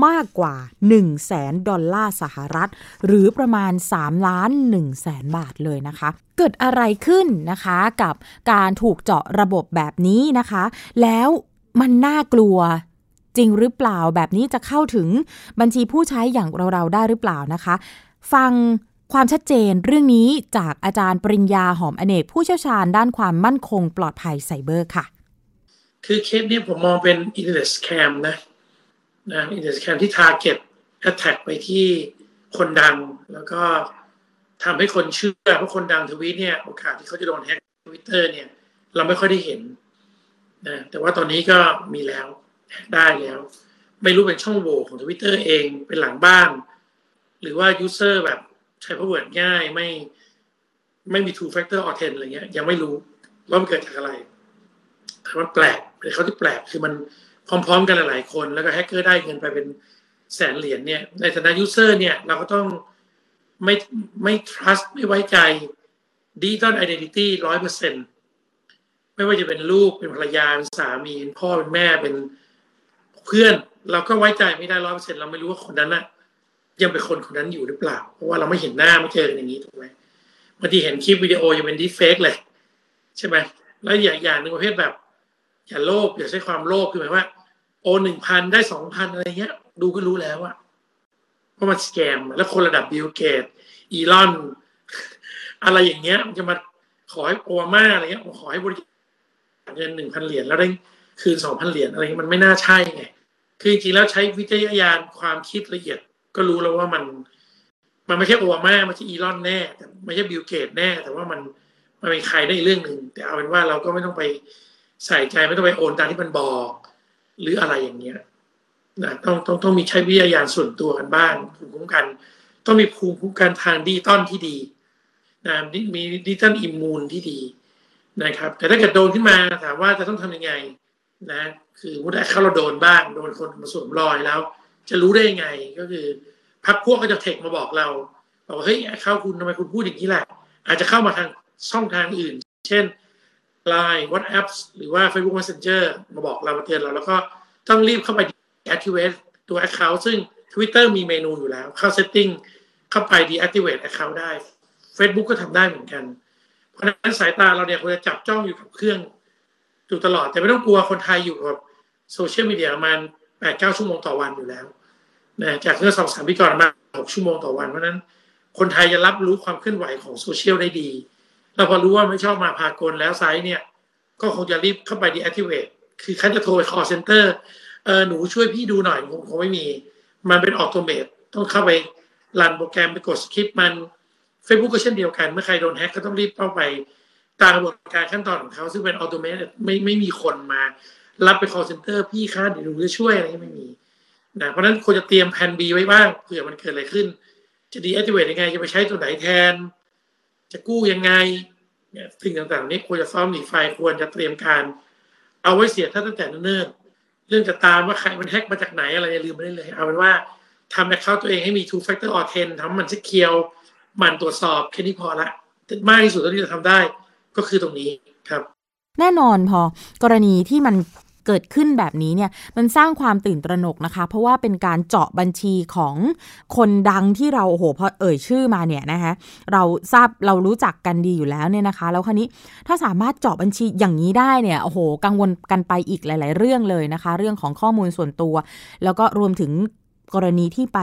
มากกว่า 1 0 0 0 0แสนดอลลาร์สหรัฐ หรือประมาณ3ล้าน1แสนบาทเลยนะคะ เกิดอะไรขึ้นนะคะกับการถูกเจาะระบบแบบนี้นะคะ แล้วมันน่ากลัวจริงหรือเปล่าแบบนี้จะเข้าถึงบัญชีผู้ใช้อย่างเราๆได้หรือเปล่านะคะ ฟังความชัดเจนเรื่องนี้จากอาจารย์ปริญญาหอมอเนกผู้เชี่ยวชาญด้านความมั่นคงปลอดภัยไซเบอร์ค่ะ คือเคสนี้ผมมองเป็น internet scam นะนะ internet scam ที่ target attack ไปที่คนดังแล้วก็ทำให้คนเชื่อเพราะคนดังทวีตเนี่ยโอกาสที่เขาจะโดน hack ทวิตเตอร์เนี่ย เราไม่ค่อยได้เห็นนะแต่ว่าตอนนี้ก็มีแล้วได้แล้ว ไม่รู้เป็นช่องโหว่ของทวิตเตอร์เองเป็นหลังบ้าน หรือว่า user แบบใช้ password ง่ายไม่ไม่มี two factor authent อะไรเงี้ย ยังไม่รู้ว่ามันเกิดจากอะไรแต่มันแปลกเป็นเขาที่แปลกคือมันพร้อมๆกันหลายๆคน แล้วก็แฮกเกอร์ได้เงินไปเป็นแสนเหรียญเนี่ยในฐานะ user เนี่ย เราก็ต้องไม่ไม่ trust ไม่ไว้ใจ digital identity ร้อยเปอร์เซ็นไม่ว่าจะเป็นลูกเป็นภรรยาเป็นสามีเป็นพ่อเป็นแม่เป็นเพื่อน เราก็ไว้ใจไม่ได้ร้อยเปอร์เซ็นเราไม่รู้ว่าคนนั้นน่ะ ยังเป็นคนคนนั้นอยู่หรือเปล่า เพราะว่าเราไม่เห็นหน้าไม่เจอกันอย่างนี้ถูกไหมบางทีเห็นคลิปวิดีโอยังเป็น deepfake เลยใช่ไหมแล้วอย่างอย่างหนึ่งประเภทแบบ อย่าโลภอย่าใช้ความโลภคือหมายว่า โอหนึ่งพันได้สองพันอะไรเงี้ย ดูก็รู้แล้วอะว่ามัน scam แล้วคนระดับบิลเกตส์อีลอน อะไรอย่างเงี้ย มันจะมาขอให้โอบามาอะไรเงี้ยขอให้บริจาคเงินหนึ่งพันเหรียญแล้วได้คืนสองพันเหรียญอะไรเงี้ยมันไม่น่าใช่ไงคือจริงๆแล้วใช้วิจารณญาณความคิดละเอียด ก็รู้แล้วว่ามัน มันไม่ใช่โอบามาไม่ใช่อีลอนแน่ แต่ไม่ใช่บิลเกตส์แน่ แต่ว่ามันมันเป็นใครได้อีกเรื่องหนึ่งแต่เอาเป็นว่าเราก็ไม่ต้องไปใส่ใจไม่ต้องไปโอนตามที่มันบอก หรืออะไรอย่างเงี้ยนะต้องต้องต้องมีใช้วิจารณญาณส่วนตัวกันบ้างภูมิคุ้มกัน ต้องมีภูมิคุ้มกันทางดิจิตอลที่ดีนะมี digital immune ที่ดีนะครับ แต่ถ้าเกิดโดนขึ้นมาถามว่าจะต้องทำยังไง นะ คือมุดเข้าเราโดนบ้าง โดนคนมาสวมรอยแล้ว จะรู้ได้ยังไงก็คือพักพวกก็จะเทคมาบอกเราบอกว่าเฮ้ยเข้าคุณทำไมคุณพูดอย่างนี้แหละอาจจะเข้ามาทางช่องทางอื่น เช่น Line WhatsApp หรือว่า Facebook Messenger มาบอกเรามาเตือนเรา แล้วก็ต้องรีบเข้าไป deactivate ตัว Account ซึ่ง Twitter มีเมนูอยู่แล้ว เข้า setting เข้าไป deactivate Account ได้ Facebook ก็ทำได้เหมือนกัน เพราะฉะนั้นสายตาเราเนี่ยควรจะจับจ้องอยู่กับเครื่องอยู่ตลอด แต่ไม่ต้องกลัวคนไทยอยู่กับโซเชียลมีเดียมาณ แปดเก้าชั่วโมงต่อวันอยู่แล้วนะจากเมื่อสองสามปีก่อนมาหกชั่วโมงต่อวันเพราะนั้น คนไทยจะรับรู้ความเคลื่อนไหวของโซเชียลได้ดี แล้วพอรู้ว่าไม่ชอบมาพากลแล้วไซต์เนี่ย ก็คงจะรีบเข้าไป deactivate คือครั้นจะโทรไป call center เออหนูช่วยพี่ดูหน่อยคงคงไม่มี มันเป็น automate ต้องเข้าไป run โปรแกรมไปกดสคริปต์มัน Facebook ก็เช่นเดียวกัน เมื่อใครโดนแฮ็กก็ต้องรีบเข้าไปตามกระบวนการขั้นตอนของเขาซึ่งเป็นออโตเมตไม่ไม่มีคนมา รับไป call center พี่คะเดี๋ยวหนูจะช่วยอะไรไม่มีนะเพราะนั้นควรจะเตรียมแผน B ไว้บ้างเผื่อมันเกิดอะไรขึ้น จะ deactivate ยังไง จะไปใช้ตัวไหนแทน จะกู้ยังไงเนี่ยสิ่งต่างๆ นี้ควรจะซ่อมหนีไฟควรจะเตรียมการ เอาไว้เสียถ้าตั้งแต่เนิ่นๆเรื่องจะตามว่าใครมันแฮกมาจากไหนอะไรอย่าลืมไม่ได้เลย เอาเป็นว่าทำแอคเคาท์ตัวเองให้มี two factor authent ทำมันสเคียวมันตรวจสอบแค่นี้พอละมากที่สุดที่จะทำได้ก็คือตรงนี้ครับ แน่นอนพอกรณีที่มัน เกิดขึ้นแบบนี้เนี่ยมันสร้างความตื่นตระหนกนะคะ เพราะว่าเป็นการเจาะบัญชีของคนดังที่เราโอ้โหพอเอ่ยชื่อมาเนี่ยนะคะเราทราบเรารู้จักกันดีอยู่แล้วเนี่ยนะคะ แล้วคราวนี้ถ้าสามารถเจาะบัญชีอย่างนี้ได้เนี่ยโอ้โหกังวลกันไปอีกหลาย ๆ เรื่องเลยนะคะ เรื่องของข้อมูลส่วนตัว แล้วก็รวมถึง กรณีที่ไป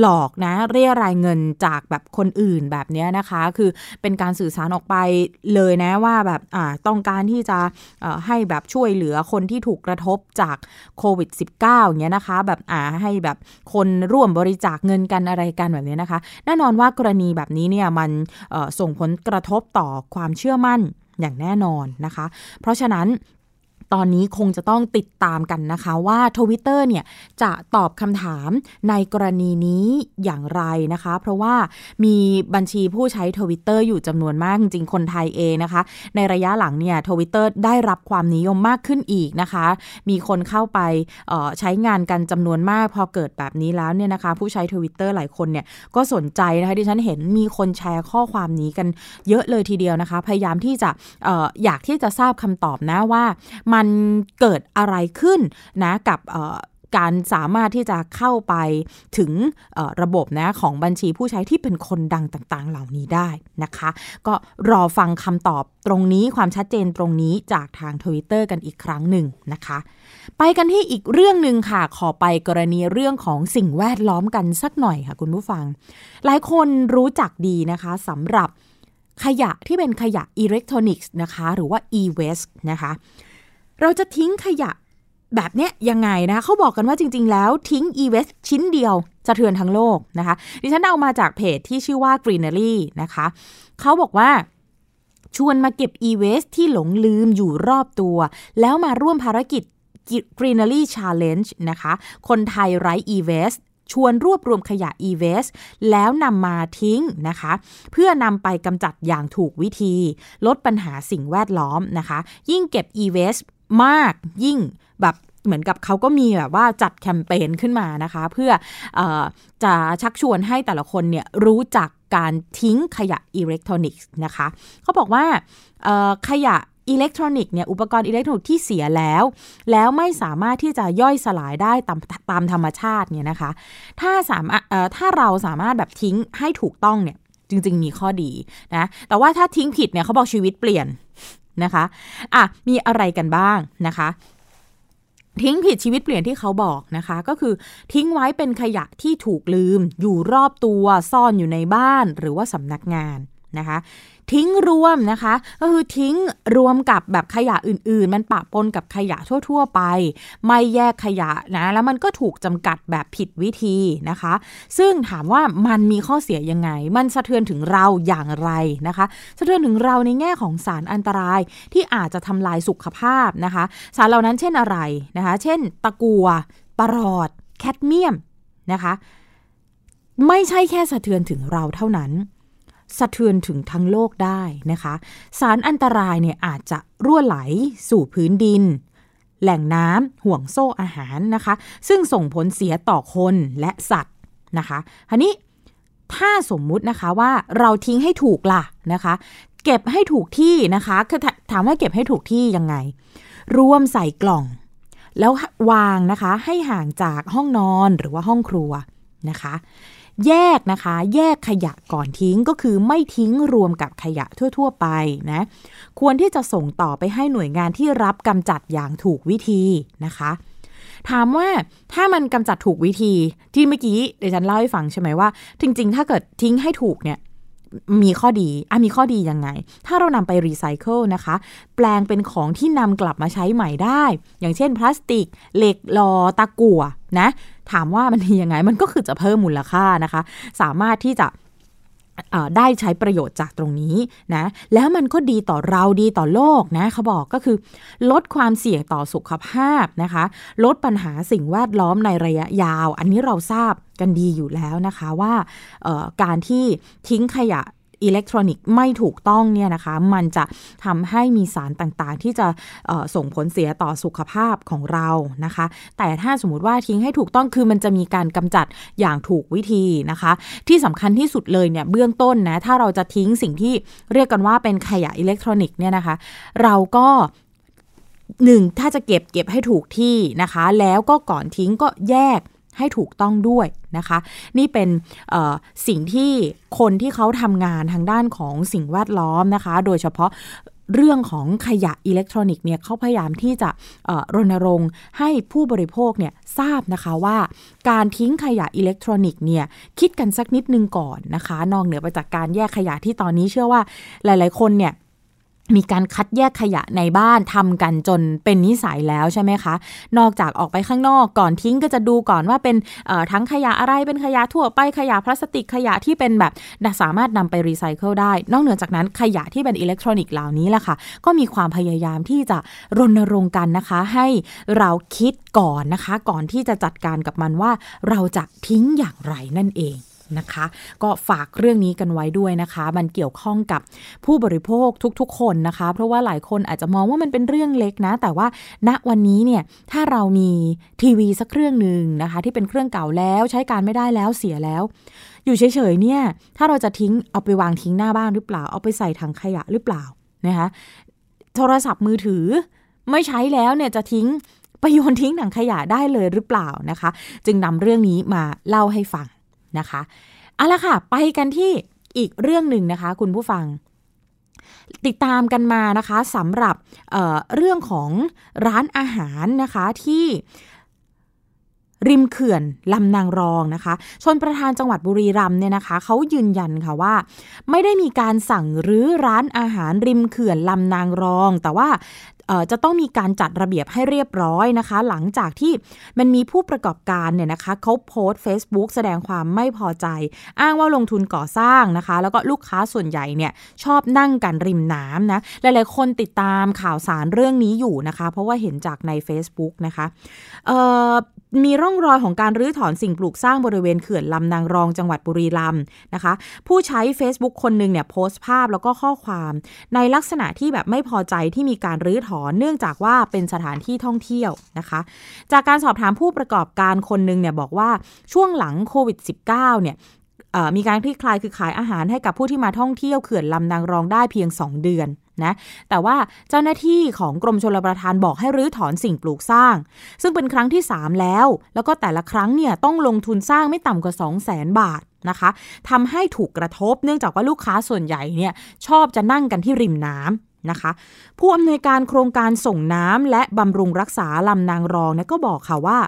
หลอกนะ เรียรายเงินจากแบบคนอื่นแบบนี้นะคะ คือเป็นการสื่อสารออกไปเลยนะว่าแบบอ่าต้องการที่จะให้แบบช่วยเหลือคนที่ถูกกระทบจากโควิด -19 อย่างเงี้ยนะคะ แบบอ่าให้แบบคนร่วมบริจาคเงินกันอะไรกันแบบนี้นะคะ แน่นอนว่ากรณีแบบนี้เนี่ยมันส่งผลกระทบต่อความเชื่อมั่นอย่างแน่นอนนะคะ เพราะฉะนั้น ตอนนี้คงจะต้องติดตามกันนะคะว่าทวิตเตอร์เนี่ยจะตอบคำถามในกรณีนี้อย่างไรนะคะ เพราะว่ามีบัญชีผู้ใช้ทวิตเตอร์อยู่จำนวนมากจริงๆคนไทยเองนะคะ ในระยะหลังเนี่ยทวิตเตอร์ได้รับความนิยมมากขึ้นอีกนะคะ มีคนเข้าไปออใช้งานกันจำนวนมากพอเกิดแบบนี้แล้วเนี่ยนะคะ ผู้ใช้ทวิตเตอร์หลายคนเนี่ยก็สนใจนะคะที่ฉันเห็นมีคนแชร์ข้อความนี้กันเยอะเลยทีเดียวนะคะ พยายามที่จะอออยากที่จะทราบคำตอบนะว่ามันเกิดอะไรขึ้นนะกับการสามารถที่จะเข้าไปถึงระบบนะของบัญชีผู้ใช้ที่เป็นคนดังต่างๆ เหล่านี้ได้นะคะ ก็รอฟังคำตอบตรงนี้ความชัดเจนตรงนี้จากทางทวิตเตอร์กันอีกครั้งหนึ่งนะคะ ไปกันที่อีกเรื่องหนึ่งค่ะ ขอไปกรณีเรื่องของสิ่งแวดล้อมกันสักหน่อยค่ะคุณผู้ฟัง หลายคนรู้จักดีนะคะสำหรับขยะที่เป็นขยะอิเล็กทรอนิกส์นะคะ หรือว่า e-waste นะคะ เราจะทิ้งขยะแบบเนี้ยยังไงนะเขาบอกกันว่าจริง ๆ แล้วทิ้ง e-waste ชิ้นเดียวสะเทือนทั้งโลกนะคะ ดิฉันเอามาจากเพจที่ชื่อว่า Greenery นะคะเขาบอกว่าชวนมาเก็บ e-waste ที่หลงลืมอยู่รอบตัว แล้วมาร่วมภารกิจ Greenery Challenge นะคะ คนไทยไร้ e-waste ชวนรวบรวมขยะ e-waste แล้วนำมาทิ้งนะคะ เพื่อนำไปกำจัดอย่างถูกวิธี ลดปัญหาสิ่งแวดล้อมนะคะ ยิ่งเก็บ e-waste มากยิ่งแบบเหมือนกับเขาก็มีแบบว่าจัดแคมเปญขึ้นมานะคะ เพื่ออจะชักชวนให้แต่ละคนเนี่ยรู้จักการทิ้งขยะอิเล็กทรอนิกส์นะคะเขาบอกว่าขยะอิเล็กทรอนิกส์เนี่ยอุปกรณ์อิเล็กทรอนิกส์ที่เสียแล้ว แล้วไม่สามารถที่จะย่อยสลายได้ตามตามธรรมชาติเนี่ยนะคะ ถ้าสามารถถ้าเราสามารถแบบทิ้งให้ถูกต้องเนี่ยจริง ๆ มีข้อดีนะแต่ว่าถ้าทิ้งผิดเนี่ยเขาบอกชีวิตเปลี่ยน นะคะอะมีอะไรกันบ้างนะคะทิ้งผิดชีวิตเปลี่ยนที่เขาบอกนะคะ ก็คือทิ้งไว้เป็นขยะที่ถูกลืม อยู่รอบตัวซ่อนอยู่ในบ้านหรือว่าสำนักงานนะคะ ทิ้งรวมนะคะ ก็คือทิ้งรวมกับแบบขยะอื่น ๆ มันปะปนกับขยะทั่ว ๆ ไป ไม่แยกขยะนะ แล้วมันก็ถูกจำกัดแบบผิดวิธีนะคะ ซึ่งถามว่ามันมีข้อเสียยังไง มันสะเทือนถึงเราอย่างไรนะคะ สะเทือนถึงเราในแง่ของสารอันตรายที่อาจจะทำลายสุขภาพนะคะ สารเหล่านั้นเช่นอะไรนะคะ เช่น ตะกัวปรอด แคดเมียมนะคะ ไม่ใช่แค่สะเทือนถึงเราเท่านั้น สะเทือนถึงทั้งโลกได้นะคะ สารอันตรายเนี่ยอาจจะรั่วไหลสู่พื้นดิน แหล่งน้ำห่วงโซ่อาหารนะคะ ซึ่งส่งผลเสียต่อคนและสัตว์นะคะทีนี้ถ้าสมมุตินะคะว่าเราทิ้งให้ถูกล่ะนะคะ เก็บให้ถูกที่นะคะคือถามว่าเก็บให้ถูกที่ยังไง รวมใส่กล่อง แล้ววางนะคะให้ห่างจากห้องนอนหรือว่าห้องครัวนะคะ แยกนะคะ แยกขยะก่อนทิ้งก็คือไม่ทิ้งรวมกับขยะทั่ว ๆ ไปนะ ควรที่จะส่งต่อไปให้หน่วยงานที่รับกำจัดอย่างถูกวิธีนะคะ ถามว่าถ้ามันกำจัดถูกวิธีที่เมื่อกี้เดี๋ยวฉันเล่าให้ฟังใช่ไหมว่า จริง ๆ ถ้าเกิดทิ้งให้ถูกเนี่ยมีข้อดีอะมีข้อดียังไง ถ้าเรานำไปรีไซเคิลนะคะ แปลงเป็นของที่นำกลับมาใช้ใหม่ได้ อย่างเช่นพลาสติก เหล็กลอตะกั่วนะ ถามว่ามันดียังไงมันก็คือจะเพิ่มมูลค่านะคะ สามารถที่จะได้ใช้ประโยชน์จากตรงนี้นะ แล้วมันก็ดีต่อเราดีต่อโลกนะเขาบอกก็คือ ลดความเสี่ยงต่อสุขภาพนะคะ ลดปัญหาสิ่งแวดล้อมในระยะยาว อันนี้เราทราบกันดีอยู่แล้วนะคะว่าการที่ทิ้งขยะ อิเล็กทรอนิกส์ไม่ถูกต้องเนี่ยนะคะ มันจะทำให้มีสารต่างๆ ที่จะส่งผลเสียต่อสุขภาพของเรานะคะ แต่ถ้าสมมติว่าทิ้งให้ถูกต้องคือมันจะมีการกำจัดอย่างถูกวิธีนะคะ ที่สำคัญที่สุดเลยเนี่ยเบื้องต้นนะถ้าเราจะทิ้งสิ่งที่เรียกกันว่าเป็นขยะอิเล็กทรอนิกส์เนี่ยนะคะ เราก็หนึ่งถ้าจะเก็บเก็บให้ถูกที่นะคะ แล้วก็ก่อนทิ้งก็แยก ให้ถูกต้องด้วยนะคะ นี่เป็นสิ่งที่คนที่เขาทำงานทางด้านของสิ่งแวดล้อมนะคะ โดยเฉพาะเรื่องของขยะอิเล็กทรอนิกส์เนี่ยเขาพยายามที่จะรณรงค์ให้ผู้บริโภคเนี่ยทราบนะคะว่าการทิ้งขยะอิเล็กทรอนิกส์เนี่ยคิดกันสักนิดนึงก่อนนะคะ นอกเหนือไปจากการแยกขยะที่ตอนนี้เชื่อว่าหลาย ๆ คนเนี่ย มีการคัดแยกขยะในบ้านทำกันจนเป็นนิสัยแล้วใช่ไหมคะ นอกจากออกไปข้างนอกก่อนทิ้งก็จะดูก่อนว่าเป็นทั้งขยะอะไรเป็นขยะทั่วไปขยะพลาสติกขยะที่เป็นแบบสามารถนำไปรีไซเคิลได้ นอกเหนือจากนั้นขยะที่เป็นอิเล็กทรอนิกส์เหล่านี้แหละค่ะ ก็มีความพยายามที่จะรณรงค์กันนะคะ ให้เราคิดก่อนนะคะ ก่อนที่จะจัดการกับมันว่าเราจะทิ้งอย่างไรนั่นเอง นะคะ ก็ฝากเรื่องนี้กันไว้ด้วยนะคะ มันเกี่ยวข้องกับผู้บริโภคทุกๆ คนนะคะ เพราะว่าหลายคนอาจจะมองว่ามันเป็นเรื่องเล็กนะ แต่ว่าณวันนี้เนี่ยถ้าเรามีทีวีสักเครื่องหนึ่งนะคะ ที่เป็นเครื่องเก่าแล้วใช้การไม่ได้แล้วเสียแล้ว อยู่เฉยๆเนี่ย ถ้าเราจะทิ้งเอาไปวางทิ้งหน้าบ้านหรือเปล่า เอาไปใส่ถังขยะหรือเปล่านะคะโทรศัพท์มือถือไม่ใช้แล้วเนี่ยจะทิ้งไปโยนทิ้งถังขยะได้เลยหรือเปล่านะคะ จึงนำเรื่องนี้มาเล่าให้ฟัง นะคะเอาละค่ะ ไปกันที่อีกเรื่องหนึ่งนะคะ คุณผู้ฟัง ติดตามกันมานะคะสำหรับเเรื่องของร้านอาหารนะคะที่ริมเขื่อนลำนางรองนะคะ ชนประธานจังหวัดบุรีรัมย์เนี่ยนะคะเขายืนยันค่ะว่า ไม่ได้มีการสั่งรื้อร้านอาหารริมเขื่อนลำนางรอง แต่ว่า จะต้องมีการจัดระเบียบให้เรียบร้อยนะคะ หลังจากที่มันมีผู้ประกอบการเนี่ยนะคะเขาโพสต์ Facebook แสดงความไม่พอใจ อ้างว่าลงทุนก่อสร้างนะคะ แล้วก็ลูกค้าส่วนใหญ่เนี่ยชอบนั่งกันริมน้ำนะหลายๆคนติดตามข่าวสารเรื่องนี้อยู่นะคะ เพราะว่าเห็นจากใน Facebook นะคะ มีร่องรอยของการรื้อถอนสิ่งปลูกสร้างบริเวณเขื่อนลำนางรองจังหวัดบุรีรัมย์นะคะ ผู้ใช้ Facebook คนหนึ่งเนี่ยโพสต์ภาพแล้วก็ข้อความ ในลักษณะที่แบบไม่พอใจที่มีการรื้อถอนเนื่องจากว่าเป็นสถานที่ท่องเที่ยวนะคะ จากการสอบถามผู้ประกอบการคนหนึ่งเนี่ยบอกว่าช่วงหลังโควิด -19 เนี่ย มีการคลี่คลายคือขายอาหารให้กับผู้ที่มาท่องเที่ยวเขื่อนลำนางรองได้เพียง 2 เดือนนะแต่ว่าเจ้าหน้าที่ของกรมชลประทานบอกให้รื้อถอนสิ่งปลูกสร้าง ซึ่งเป็นครั้งที่ 3 แล้ว แล้วก็แต่ละครั้งเนี่ยต้องลงทุนสร้างไม่ต่ำกว่า 2 0 0 0 0 0บาทนะคะทำให้ถูกกระทบเนื่องจากว่าลูกค้าส่วนใหญ่เนี่ยชอบจะนั่งกันที่ริมน้ำนะคะผู้อำนวยการโครงการส่งน้ำและบำรุงรักษาลำนางรองนี่ยก็บอกค่ะว่า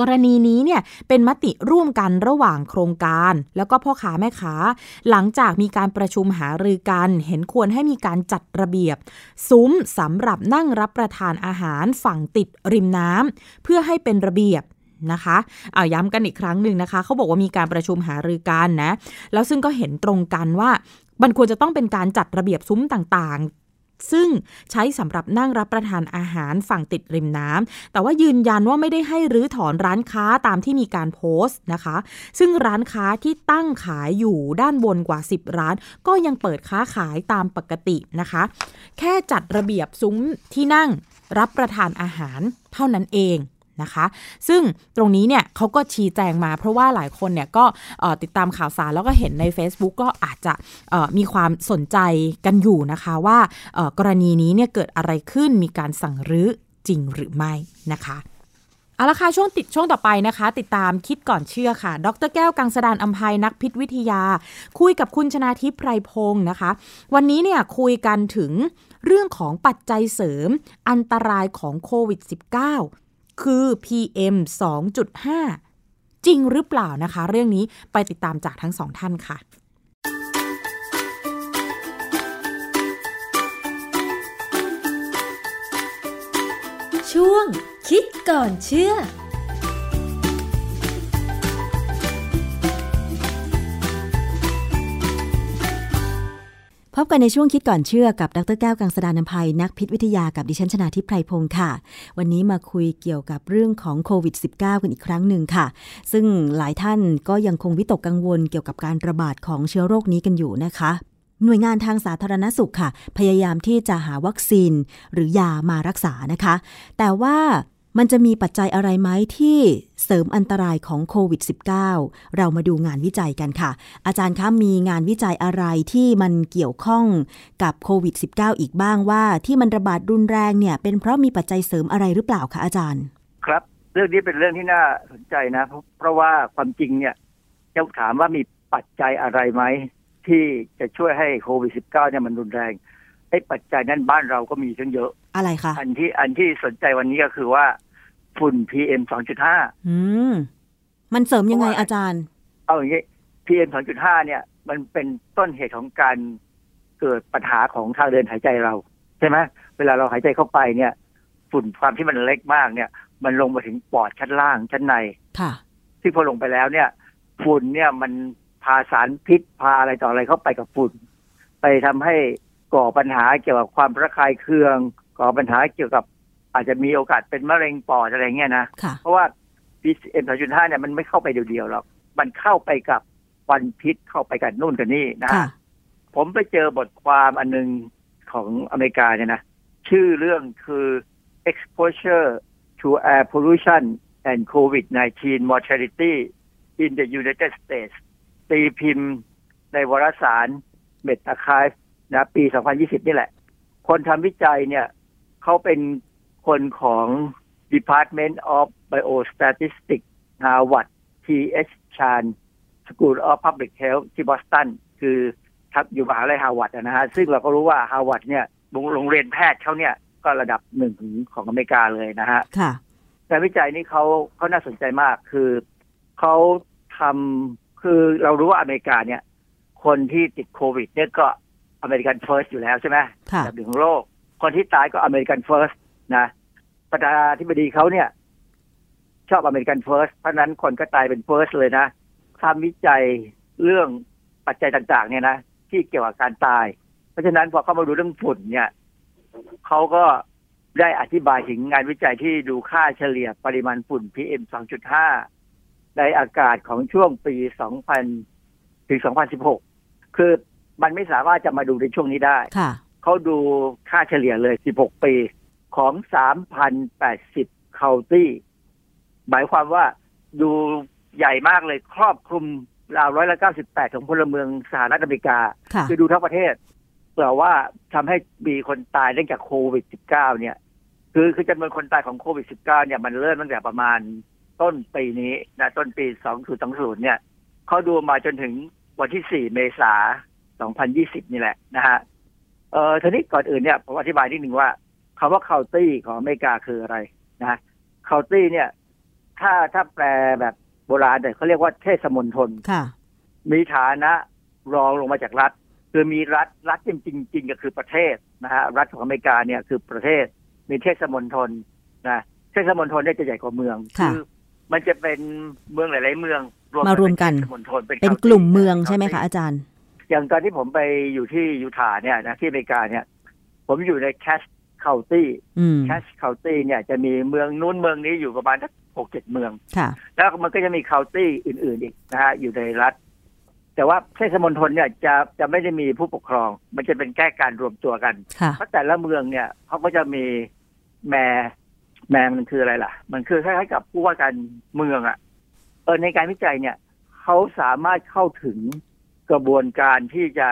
กรณีนี้เนี่ยเป็นมติร่วมกันระหว่างโครงการ แล้วก็พ่อค้าแม่ค้าหลังจากมีการประชุมหารือกันเห็นควรให้มีการจัดระเบียบ ซุ้มสำหรับนั่งรับประทานอาหารฝั่งติดริมน้ำเพื่อให้เป็นระเบียบนะคะเอาย้ำกันอีกครั้งหนึ่งนะคะ เขาบอกว่ามีการประชุมหารือกันนะ แล้วซึ่งก็เห็นตรงกันว่า มันควรจะต้องเป็นการจัดระเบียบซุ้มต่าง ซึ่งใช้สำหรับนั่งรับประทานอาหารฝั่งติดริมน้ำ แต่ว่ายืนยันว่าไม่ได้ให้รื้อถอนร้านค้าตามที่มีการโพสต์นะคะ ซึ่งร้านค้าที่ตั้งขายอยู่ด้านบนกว่า 10 ร้าน ก็ยังเปิดค้าขายตามปกตินะคะ แค่จัดระเบียบซุ้มที่นั่งรับประทานอาหารเท่านั้นเอง นะคะ ซึ่งตรงนี้เนี่ยเขาก็ชี้แจงมา เพราะว่าหลายคนเนี่ยก็ติดตามข่าวสารแล้วก็เห็นใน Facebook ก็อาจจะมีความสนใจกันอยู่นะคะว่ากรณีนี้เนี่ยเกิดอะไรขึ้นมีการสั่งรื้อจริงหรือไม่นะคะเอาละค่ะช่วงติดช่วงต่อไปนะคะ ติดตามคิดก่อนเชื่อค่ะ ดรแก้วกังสดานอัมภัยนักพิษวิทยา คุยกับคุณชนาทิพย์ไพรพงศ์นะคะ วันนี้เนี่ยคุยกันถึงเรื่องของปัจจัยเสริม อันตรายของโควิด -19 คือ PM 2.5 จริงหรือเปล่านะคะ เรื่องนี้ไปติดตามจากทั้งสองท่านค่ะ ช่วงคิดก่อนเชื่อ พบกันในช่วงคิดก่อนเชื่อกับดรแก้วกังสดานนภัยนักพิษวิทยากับดิฉันชนาทิพไพรพงศ์ค่ะ วันนี้มาคุยเกี่ยวกับเรื่องของโควิด -19 กันอีกครั้งหนึ่งค่ะ ซึ่งหลายท่านก็ยังคงวิตกกังวลเกี่ยวกับการระบาดของเชื้อโรคนี้กันอยู่นะคะหน่วยงานทางสาธารณสุขค่ะ พยายามที่จะหาวัคซีนหรือยามารักษานะคะ แต่ว่า มันจะมีปัจจัยอะไรไหมที่เสริมอันตรายของโควิด -19 เรามาดูงานวิจัยกันค่ะ อาจารย์คะมีงานวิจัยอะไรที่มันเกี่ยวข้องกับโควิด -19 อีกบ้างว่าที่มันระบาดรุนแรงเนี่ย เป็นเพราะมีปัจจัยเสริมอะไรหรือเปล่าคะอาจารย์ ครับ เรื่องนี้เป็นเรื่องที่น่าสนใจนะ เพราะว่าความจริงเนี่ยจะถามว่ามีปัจจัยอะไรไหมที่จะช่วยให้โควิด -19 เนี่ยมันรุนแรงไอ้ปัจจัยนั้นบ้านเราก็มีทั้งเยอะ อะไรคะ อันที่อันที่สนใจวันนี้ก็คือว่า ฝุ่น PM 2.5อืมมันเสริมยังไงอาจารย์ เอาอย่างนี้ PM 2.5เนี่ย มันเป็นต้นเหตุของการเกิดปัญหาของทางเดินหายใจเรา ใช่ไหมเวลาเราหายใจเข้าไปเนี่ย ฝุ่นความที่มันเล็กมากเนี่ย มันลงมาถึงปอดชั้นล่างชั้นในค่ะซึ่งพอลงไปแล้วเนี่ย ฝุ่นเนี่ยมันพาสารพิษพาอะไรต่ออะไรเข้าไปกับฝุ่น ไปทำให้ก่อปัญหาเกี่ยวกับความระคายเคือง ก่อปัญหาเกี่ยวกับ อาจจะมีโอกาสเป็นมะเร็งปอดอะไรเงี้ยนะค่ะเพราะว่า PM 2.5เนี่ยมันไม่เข้าไปเดียวๆหรอก มันเข้าไปกับควันพิษเข้าไปกับนู่นกับนี่นะค่ะฮะผมไปเจอบทความอันหนึงของอเมริกาเนี่ยนะ ชื่อเรื่องคือ exposure to air pollution and COVID-19 mortality in the United States ตีพิมพ์ในวารสาร medRxiv นะปี 2020 นี่แหละ คนทำวิจัยเนี่ยเขาเป็น คนของ Department of Biostatistics Harvard T.H. Chan School of Public Health ที่บอสตันคือทับอยู่มหาลัยฮาร์วาร์ดนะฮะซึ่งเราก็รู้ว่าฮาร์วาร์ดเนี่ยโรงโรงเรียนแพทย์เขาเนี่ย ก็ระดับหนึ่งของอเมริกาเลยนะฮะค่ะงานวิจัยนี้เขาเขาน่าสนใจมากคือเขาทำคือเรารู้ว่าอเมริกาเนี่ย คนที่ติดโควิด เนี่ยก็ American First อยู่แล้วใช่ไหมค่ะอันดับหนึ่งของโลก คนที่ตายก็ American First นะประธานาธิบดีเขาเนี่ย ชอบ American First เพราะฉะนั้นคนก็ตายเป็น first เลยนะทำวิจัยเรื่องปัจจัยต่างๆ เนี่ยนะที่เกี่ยวกับการตาย เพราะฉะนั้นพอเข้ามาดูเรื่องฝุ่นเนี่ยเขาก็ได้อธิบายถึงงานวิจัยที่ดูค่าเฉลี่ยปริมาณฝุ่น PM 2.5 ในอากาศของช่วงปี 2000 ถึง 2016 คือมันไม่สามารถจะมาดูในช่วงนี้ได้ค่ะเขาดูค่าเฉลี่ยเลย 16 ปี ของ 3,080เคาน์ตี้หมายความว่าดูใหญ่มากเลยครอบคลุมราวร้อยละ98ของพลเมืองสหรัฐอเมริกาค่ะคือดูทั้งประเทศแต่ว่าทำให้มีคนตายเนื่องจากโควิด -19 เนี่ย คือคือจำนวนคนตายของโควิด -19 เนี่ยมันเริ่มตั้งแต่ประมาณต้นปีนี้นะต้นปี2020เนี่ยเขาดูมาจนถึงวันที่4เมษายน2020นี่แหละนะฮะเอ่อทีนี้ก่อนอื่นเนี่ยผมอธิบายนิดหนึ่งว่า คำว่า county ของอเมริกาคืออะไรนะ county เนี่ย ถ้าถ้าแปลแบบโบราณเนี่ยเขาเรียกว่าเทศมณฑลค่ะมีฐานะรองลงมาจากรัฐ คือมีรัฐรัฐจริงจริงๆก็คือประเทศนะฮะรัฐของอเมริกาเนี่ยคือประเทศ มีเทศมณฑลนะเทศมณฑลเนี่ยจะใหญ่กว่าเมืองค่ะมันจะเป็นเมืองหลาย ๆ เมืองมารวมกันเป็เทศมณฑลเป็น county กลุ่มเมืองใช่ไหม county คะอาจารย์ อย่างตอนที่ผมไปอยู่ที่ยูทาห์เนี่ยนะที่อเมริกาเนี่ย ผมอยู่ใน Cache County อืม Cache County เนี่ยจะมีเมืองนู้นเมืองนี้อยู่ประมาณสักหกเจ็ดเมืองค่ะแล้วมันก็จะมี county อื่น ๆอีกนะฮะอยู่ในรัฐ แต่ว่าเทศมณฑลเนี่ยจะจะไม่ได้มีผู้ปกครอง มันจะเป็นแค่การรวมตัวกันค่ะเพราะแต่ละเมืองเนี่ยเขาก็จะมีแม่แม่มันคืออะไรล่ะ มันคือคล้ายๆกับผู้ว่าการเมืองอะ่ะเออในการวิจัยเนี่ยเขาสามารถเข้าถึงกระบวนการที่จะ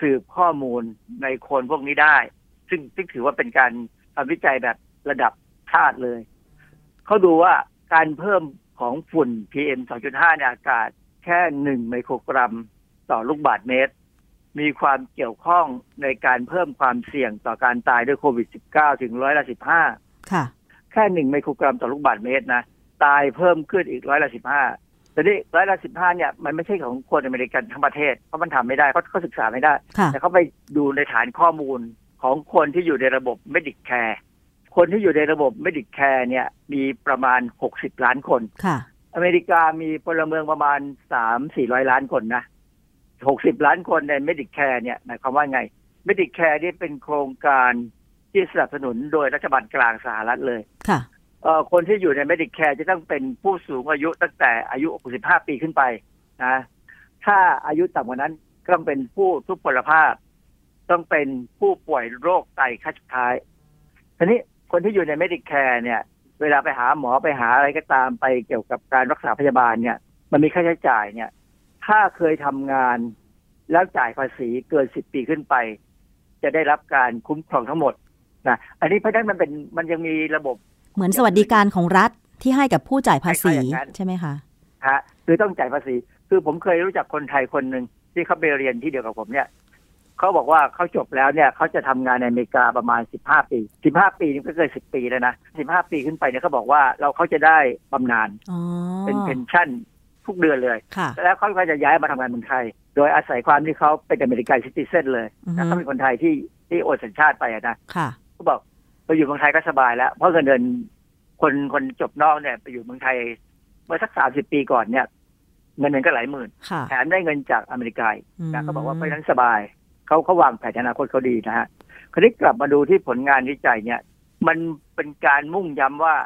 สืบข้อมูลในคนพวกนี้ได้ ซึ่งซึ่งถือว่าเป็นการทำวิจัยแบบระดับชาติเลย เขาดูว่าการเพิ่มของฝุ่น PM 2.5 ในอากาศแค่หนึ่งไมโครกรัมต่อลูกบาศก์เมตร มีความเกี่ยวข้องในการเพิ่มความเสี่ยงต่อการตายด้วยโควิด -19 ถึงร้อยละสิบห้าค่ะ แค่หนึ่งไมโครกรัมต่อลูกบาศก์เมตรนะ ตายเพิ่มขึ้นอีกร้อยละสิบห้าแต่นี่ร้อยละสิบห้าเนี่ยมันไม่ใช่ของคนอเมริกันทั้งประเทศเพราะมันทำไม่ได้เพราะเขาศึกษาไม่ได้ค่ะแต่เขาไปดูในฐานข้อมูล ของคนที่อยู่ในระบบ Medicare คนที่อยู่ในระบบ Medicare เนี่ยมีประมาณ 60 ล้านคนค่ะ อเมริกามีพลเมืองประมาณ 3-400 ล้านคนนะ 60 ล้านคนใน Medicare เนี่ยหมายความว่าไง Medicare นี่เป็นโครงการที่สนับสนุนโดยรัฐบาลกลางสหรัฐเลย ค่ะเอ่อคนที่อยู่ใน Medicare จะต้องเป็นผู้สูงอายุตั้งแต่อายุ 65 ปีขึ้นไปนะ ถ้าอายุต่ำกว่านั้นก็ต้องเป็นผู้ทุพพลภาพ ต้องเป็นผู้ป่วยโรคไตขั้นสุดท้ายทีนี้คนที่อยู่ใน Medicare เนี่ย เวลาไปหาหมอไปหาอะไรก็ตามไปเกี่ยวกับการรักษาพยาบาลเนี่ย มันมีค่าใช้จ่ายเนี่ย ถ้าเคยทำงานแล้วจ่ายภาษีเกิน10ปีขึ้นไป จะได้รับการคุ้มครองทั้งหมดนะอันนี้เพราะฉะนั้นมันเป็นมันยังมีระบบ เหมือนสวัสดิการของรัฐที่ให้กับผู้จ่ายภาษีคล้ายๆอย่างนั้นใช่ไหมคะฮะคือต้องจ่ายภาษี คือผมเคยรู้จักคนไทยคนหนึ่งที่เขาไปเรียนที่เดียวกับผมเนี่ย เขาบอกว่าเขาจบแล้วเนี่ยเขาจะทำงานในอเมริกาประมาณ 15 ปี 15 ปีนี่ก็เกิน10 ปีแล้วนะ 15 ปีขึ้นไปเนี่ยเขาบอกว่าเราเขาจะได้บำนาญอ๋อเป็นเพนชั่นทุกเดือนเลยค่ะแล้วเขาก็จะย้ายมาทำงานเมืองไทย โดยอาศัยความที่เขาเป็นอเมริกันซิติเซนเลยอือฮึแล้วเขาเป็นคนไทยที่ที่โอนสัญชาติไปอะนะค่ะเขาบอกไปอยู่เมืองไทยก็สบายแล้ว เพราะเงินเดือนคนคนจบนอกเนี่ยไปอยู่เมืองไทยเมื่อสักสามสิบปีก่อนเนี่ยเงินเดือนก็หลายหมื่นค่ะแถมได้เงินจากอเมริกาอีกอืมนะเขาบอกว่าเพราะฉะนั้นสบาย เขาเขาวางแผนอนาคตเขาดีนะฮะคราวนี้กลับมาดูที่ผลงานวิจัยเนี่ย มันเป็นการมุ่งย้ำว่า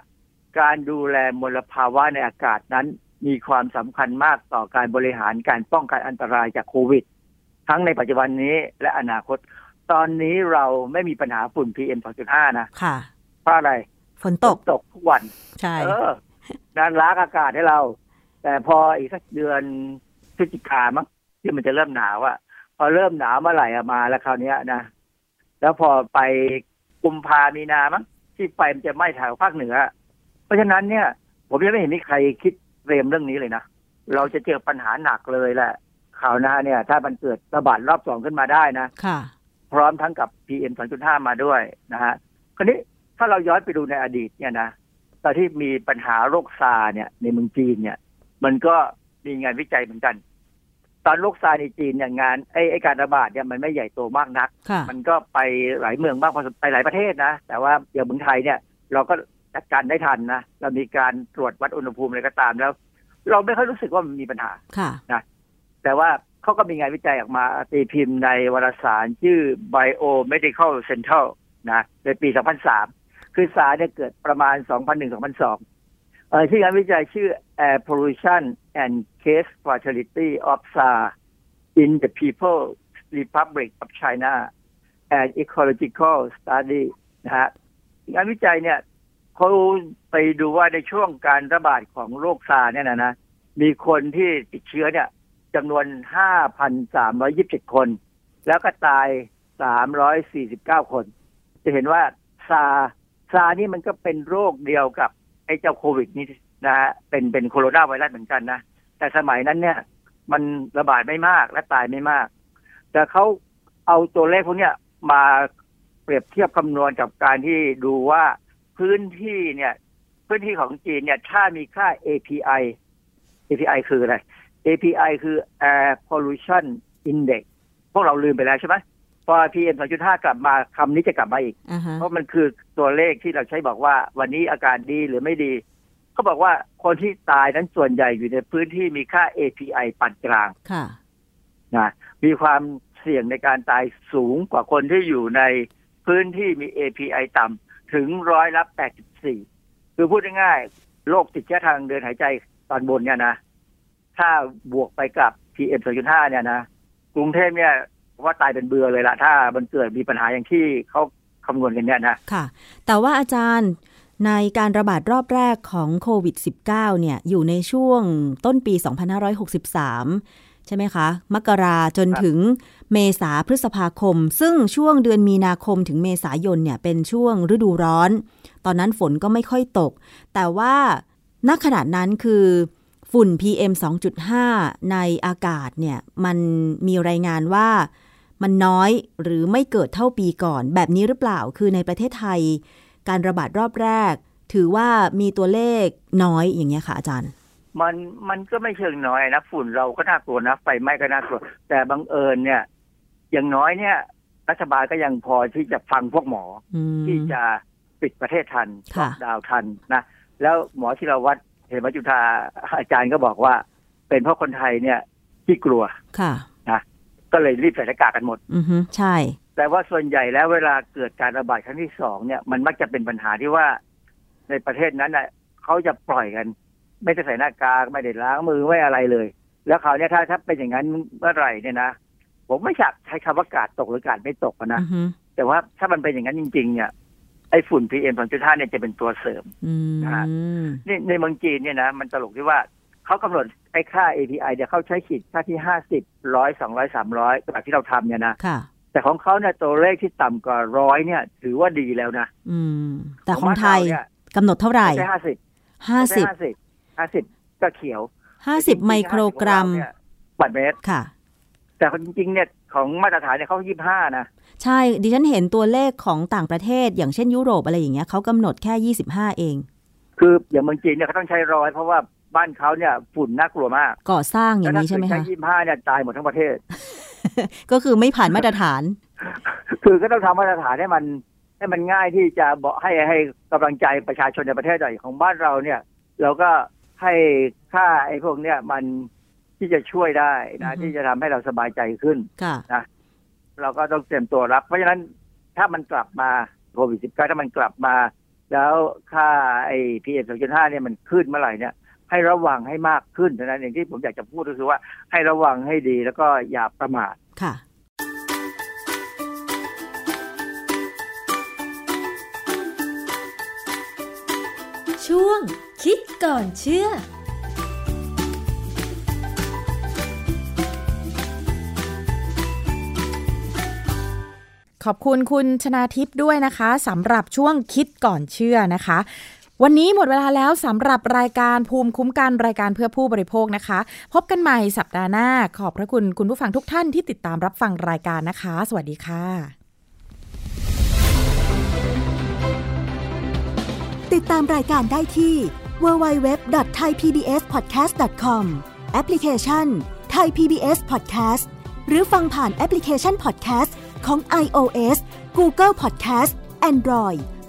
การดูแลมลภาวะในอากาศนั้นมีความสำคัญมากต่อการบริหารการป้องกันอันตรายจากโควิด ทั้งในปัจจุบันนี้และอนาคต ตอนนี้เราไม่มีปัญหาฝุ่น PM 2.5 นะค่ะเพราะอะไร ฝนตกตกทุกวัน ใช่เออนั่นล้างอากาศให้เรา แต่พออีกสักเดือนพฤศจิกามั้งที่มันจะเริ่มหนาวอะ พอเริ่มหนาวเมื่อไหร่อะมาแล้วคราวเนี้ยนะแล้วพอไปกุมภามีนามั้งที่ไฟมันจะไหม้แถวภาคเหนือ เพราะฉะนั้นเนี่ย ผมยังไม่เห็นมีใครคิดเตรียมเรื่องนี้เลยนะเราจะเจอปัญหาหนักเลยแหละข่าวหน้าเนี่ย ถ้ามันเกิดระบาดรอบสองขึ้นมาได้นะค่ะ พร้อมทั้งกับ PM 2.5 มาด้วยนะฮะคราวนี้ถ้าเราย้อนไปดูในอดีตเนี่ยนะตอนที่มีปัญหาโรคซาร์เนี่ย ในเมืองจีนเนี่ย มันก็มีงานวิจัยเหมือนกัน ตอนโรคซาร์ในจีนเนี่ยงานไอ้ไอ้การระบาดเนี่ยมันไม่ใหญ่โตมากนักค่ะมันก็ไปหลายเมืองบ้างพอสมไปหลายประเทศนะ แต่ว่าอย่างเมืองไทยเนี่ยเราก็จัดการได้ทันนะ เรามีการตรวจวัดอุณหภูมิอะไรก็ตามแล้ว เราไม่ค่อยรู้สึกว่ามันมีปัญหาค่ะแต่ว่าเขาก็มีงานวิจัยออกมาตีพิมพ์ในวารสารชื่อ Biomedical Central นะในปี 2003 คือสารเนี่ยเกิดประมาณ 2001-2002เอ่อที่งานวิจัยชื่อ Air Pollution and Case Fatality of SAR in the People's Republic of China and Ecological Study นะฮะงานวิจัยเนี่ยเขาไปดูว่าในช่วงการระบาดของโรคซาเนี่ยนะนะมีคนที่ติดเชื้อเนี่ยจำนวน 5,327 คน แล้วก็ตาย 349 คน จะเห็นว่าซาซานี่มันก็เป็นโรคเดียวกับไอ้เจ้าโควิดนี่ นะฮะเป็นเป็นโคโรนาไวรัสเหมือนกันนะ แต่สมัยนั้นเนี่ย มันระบาดไม่มากและตายไม่มาก แต่เขาเอาตัวเลขพวกเนี้ยมาเปรียบเทียบคำนวณกับการที่ดูว่าพื้นที่เนี่ย พื้นที่ของจีนเนี่ย ถ้ามีค่า API API คืออะไร API คือ Air Pollution Index พวกเราลืมไปแล้วใช่ไหมพอ PM 2.5 กลับมาคำนี้จะกลับมาอีกอ่าฮะเพราะมันคือตัวเลขที่เราใช้บอกว่า วันนี้อาการดีหรือไม่ดี เขาบอกว่าคนที่ตายนั้นส่วนใหญ่อยู่ในพื้นที่มีค่า API ปานกลางค่ะนะมีความเสี่ยงในการตายสูงกว่าคนที่อยู่ในพื้นที่มี API ต่ำถึงร้อยละ84 คือพูดง่ายๆโรคติดเชื้อทางเดินหายใจตอนบนเนี่ยนะ ถ้าบวกไปกับ PM 2.5 เนี่ยนะ กรุงเทพเนี่ยว่าตายเป็นเบือเลยละถ้ามันเกิดมีปัญหาอย่างที่เขาคำนวณกันเนี่ยนะ ค่ะ แต่ว่าอาจารย์ ในการระบาดรอบแรกของโควิด -19 เนี่ยอยู่ในช่วงต้นปี 2563 ใช่ไหมคะ มกราจนถึงเมษาพฤษภาคม ซึ่งช่วงเดือนมีนาคมถึงเมษายนเนี่ยเป็นช่วงฤดูร้อน ตอนนั้นฝนก็ไม่ค่อยตก แต่ว่าณขณะนั้นคือฝุ่น PM 2.5 ในอากาศเนี่ยมันมีรายงานว่ามันน้อยหรือไม่เกิดเท่าปีก่อนแบบนี้หรือเปล่า คือในประเทศไทย การระบาดรอบแรก ถือว่ามีตัวเลขน้อยอย่างเงี้ยค่ะอาจารย์ มันมันก็ไม่เชิงน้อยนะฝุ่นเราก็น่ากลัวนะไฟไหม้ก็น่ากลัว แต่บังเอิญเนี่ย อย่างน้อยเนี่ย รัฐบาลก็ยังพอที่จะฟังพวกหมออืมที่จะปิดประเทศทันค่ะล็อกดาวน์ทันนะแล้วหมอที่เราวัดเหมจุธาอาจารย์ก็บอกว่า เป็นเพราะคนไทยเนี่ยที่กลัวค่ะนะก็เลยรีบใส่หน้ากากกันหมด อือฮึใช่ แต่ว่าส่วนใหญ่แล้วเวลาเกิดการระบาดครั้งที่สองเนี่ยมันมักจะเป็นปัญหาที่ว่าในประเทศนั้นน่ะเขาจะปล่อยกัน ไม่ได้ใส่หน้ากากไม่ได้ล้างมือไม่อะไรเลย แล้วเขาวเนี่ยถ้าถ้าเป็นอย่างนั้นเมื่อไหร่เนี่ยนะผมไม่อยากใช้คำว่ากาดตกหรือกาดไม่ตกอะนะอือฮึแต่ว่าถ้ามันเป็นอย่างนั้นจริง ๆ เนี่ยไอ้ฝุ่น PM 2.5เนี่ยจะเป็นตัวเสริมอืมนะฮะนี่ในเมืองจีนเนี่ยนะมันตลกที่ว่าเขากำหนดไอ้ค่า API เนี่ยเขาใช้ขีดค่าที่ห้าสิบร้อยสองร้อยสามร้อยแบบที่เราทำเนี่ยนะค่ะ แต่ของเขาเนี่ยตัวเลขที่ต่ำกว่าร้อยเนี่ย ถือว่าดีแล้วนะอืม แต่ของไทยบ้านเราเนี่ยกำหนดเท่าไหร่ไม่ใช่ห้าสิบห้าสิบห้าสิบห้าสิบก็เขียวห้าสิบไมโครกรัมเนี่ยบัตรเมตรค่ะ แต่จริงๆเนี่ยของมาตรฐานเนี่ยเขายี่ห้านะ ใช่ ดิฉันเห็นตัวเลขของต่างประเทศ อย่างเช่นยุโรปอะไรอย่างเงี้ยเขากำหนดแค่ยี่สิบห้าเอง คืออย่างเมืองจีนเนี่ยเขาต้องใช้ร้อยเพราะว่าบ้านเขาเนี่ยฝุ่นน่ากลัวมาก ก่อสร้างอย่างแล้วนี้ใช่ไหมถ้าคะเกิดยี่ห้าเนี่ยตายหมดทั้งประเทศ ก็คือไม่ผ่านมาตรฐาน คือก็ต้องทำมาตรฐานให้มันให้มันง่ายที่จะบอกให้ให้กำลังใจประชาชนในประเทศใหญ่ของบ้านเราเนี่ย เราก็ให้ค่าไอ้พวกเนี้ยมันที่จะช่วยได้นะอือฮึที่จะทำให้เราสบายใจขึ้นค่ะนะเราก็ต้องเตรียมตัวรับ เพราะฉะนั้นถ้ามันกลับมาโควิดสิบเก้าถ้ามันกลับมา แล้วค่าไอ้พีเอสองจุดห้าเนี่ยมันขึ้นเมื่อไหร่เนี่ย ให้ระวังให้มากขึ้นเท่านั้นเองที่ผมอยากจะพูดก็คือว่าให้ระวังให้ดีแล้วก็อย่าประมาทค่ะช่วงคิดก่อนเชื่อ ขอบคุณคุณชนาทิพย์ด้วยนะคะสำหรับช่วงคิดก่อนเชื่อนะคะ วันนี้หมดเวลาแล้วสำหรับรายการภูมิคุ้มกันรายการเพื่อผู้บริโภคนะคะ พบกันใหม่สัปดาห์หน้า ขอบพระคุณคุณผู้ฟังทุกท่านที่ติดตามรับฟังรายการนะคะ สวัสดีค่ะ ติดตามรายการได้ที่ www.thaipbspodcast.com แอปพลิเคชัน Thai PBS Podcast หรือฟังผ่านแอปพลิเคชัน Podcast ของ iOS Google Podcast Android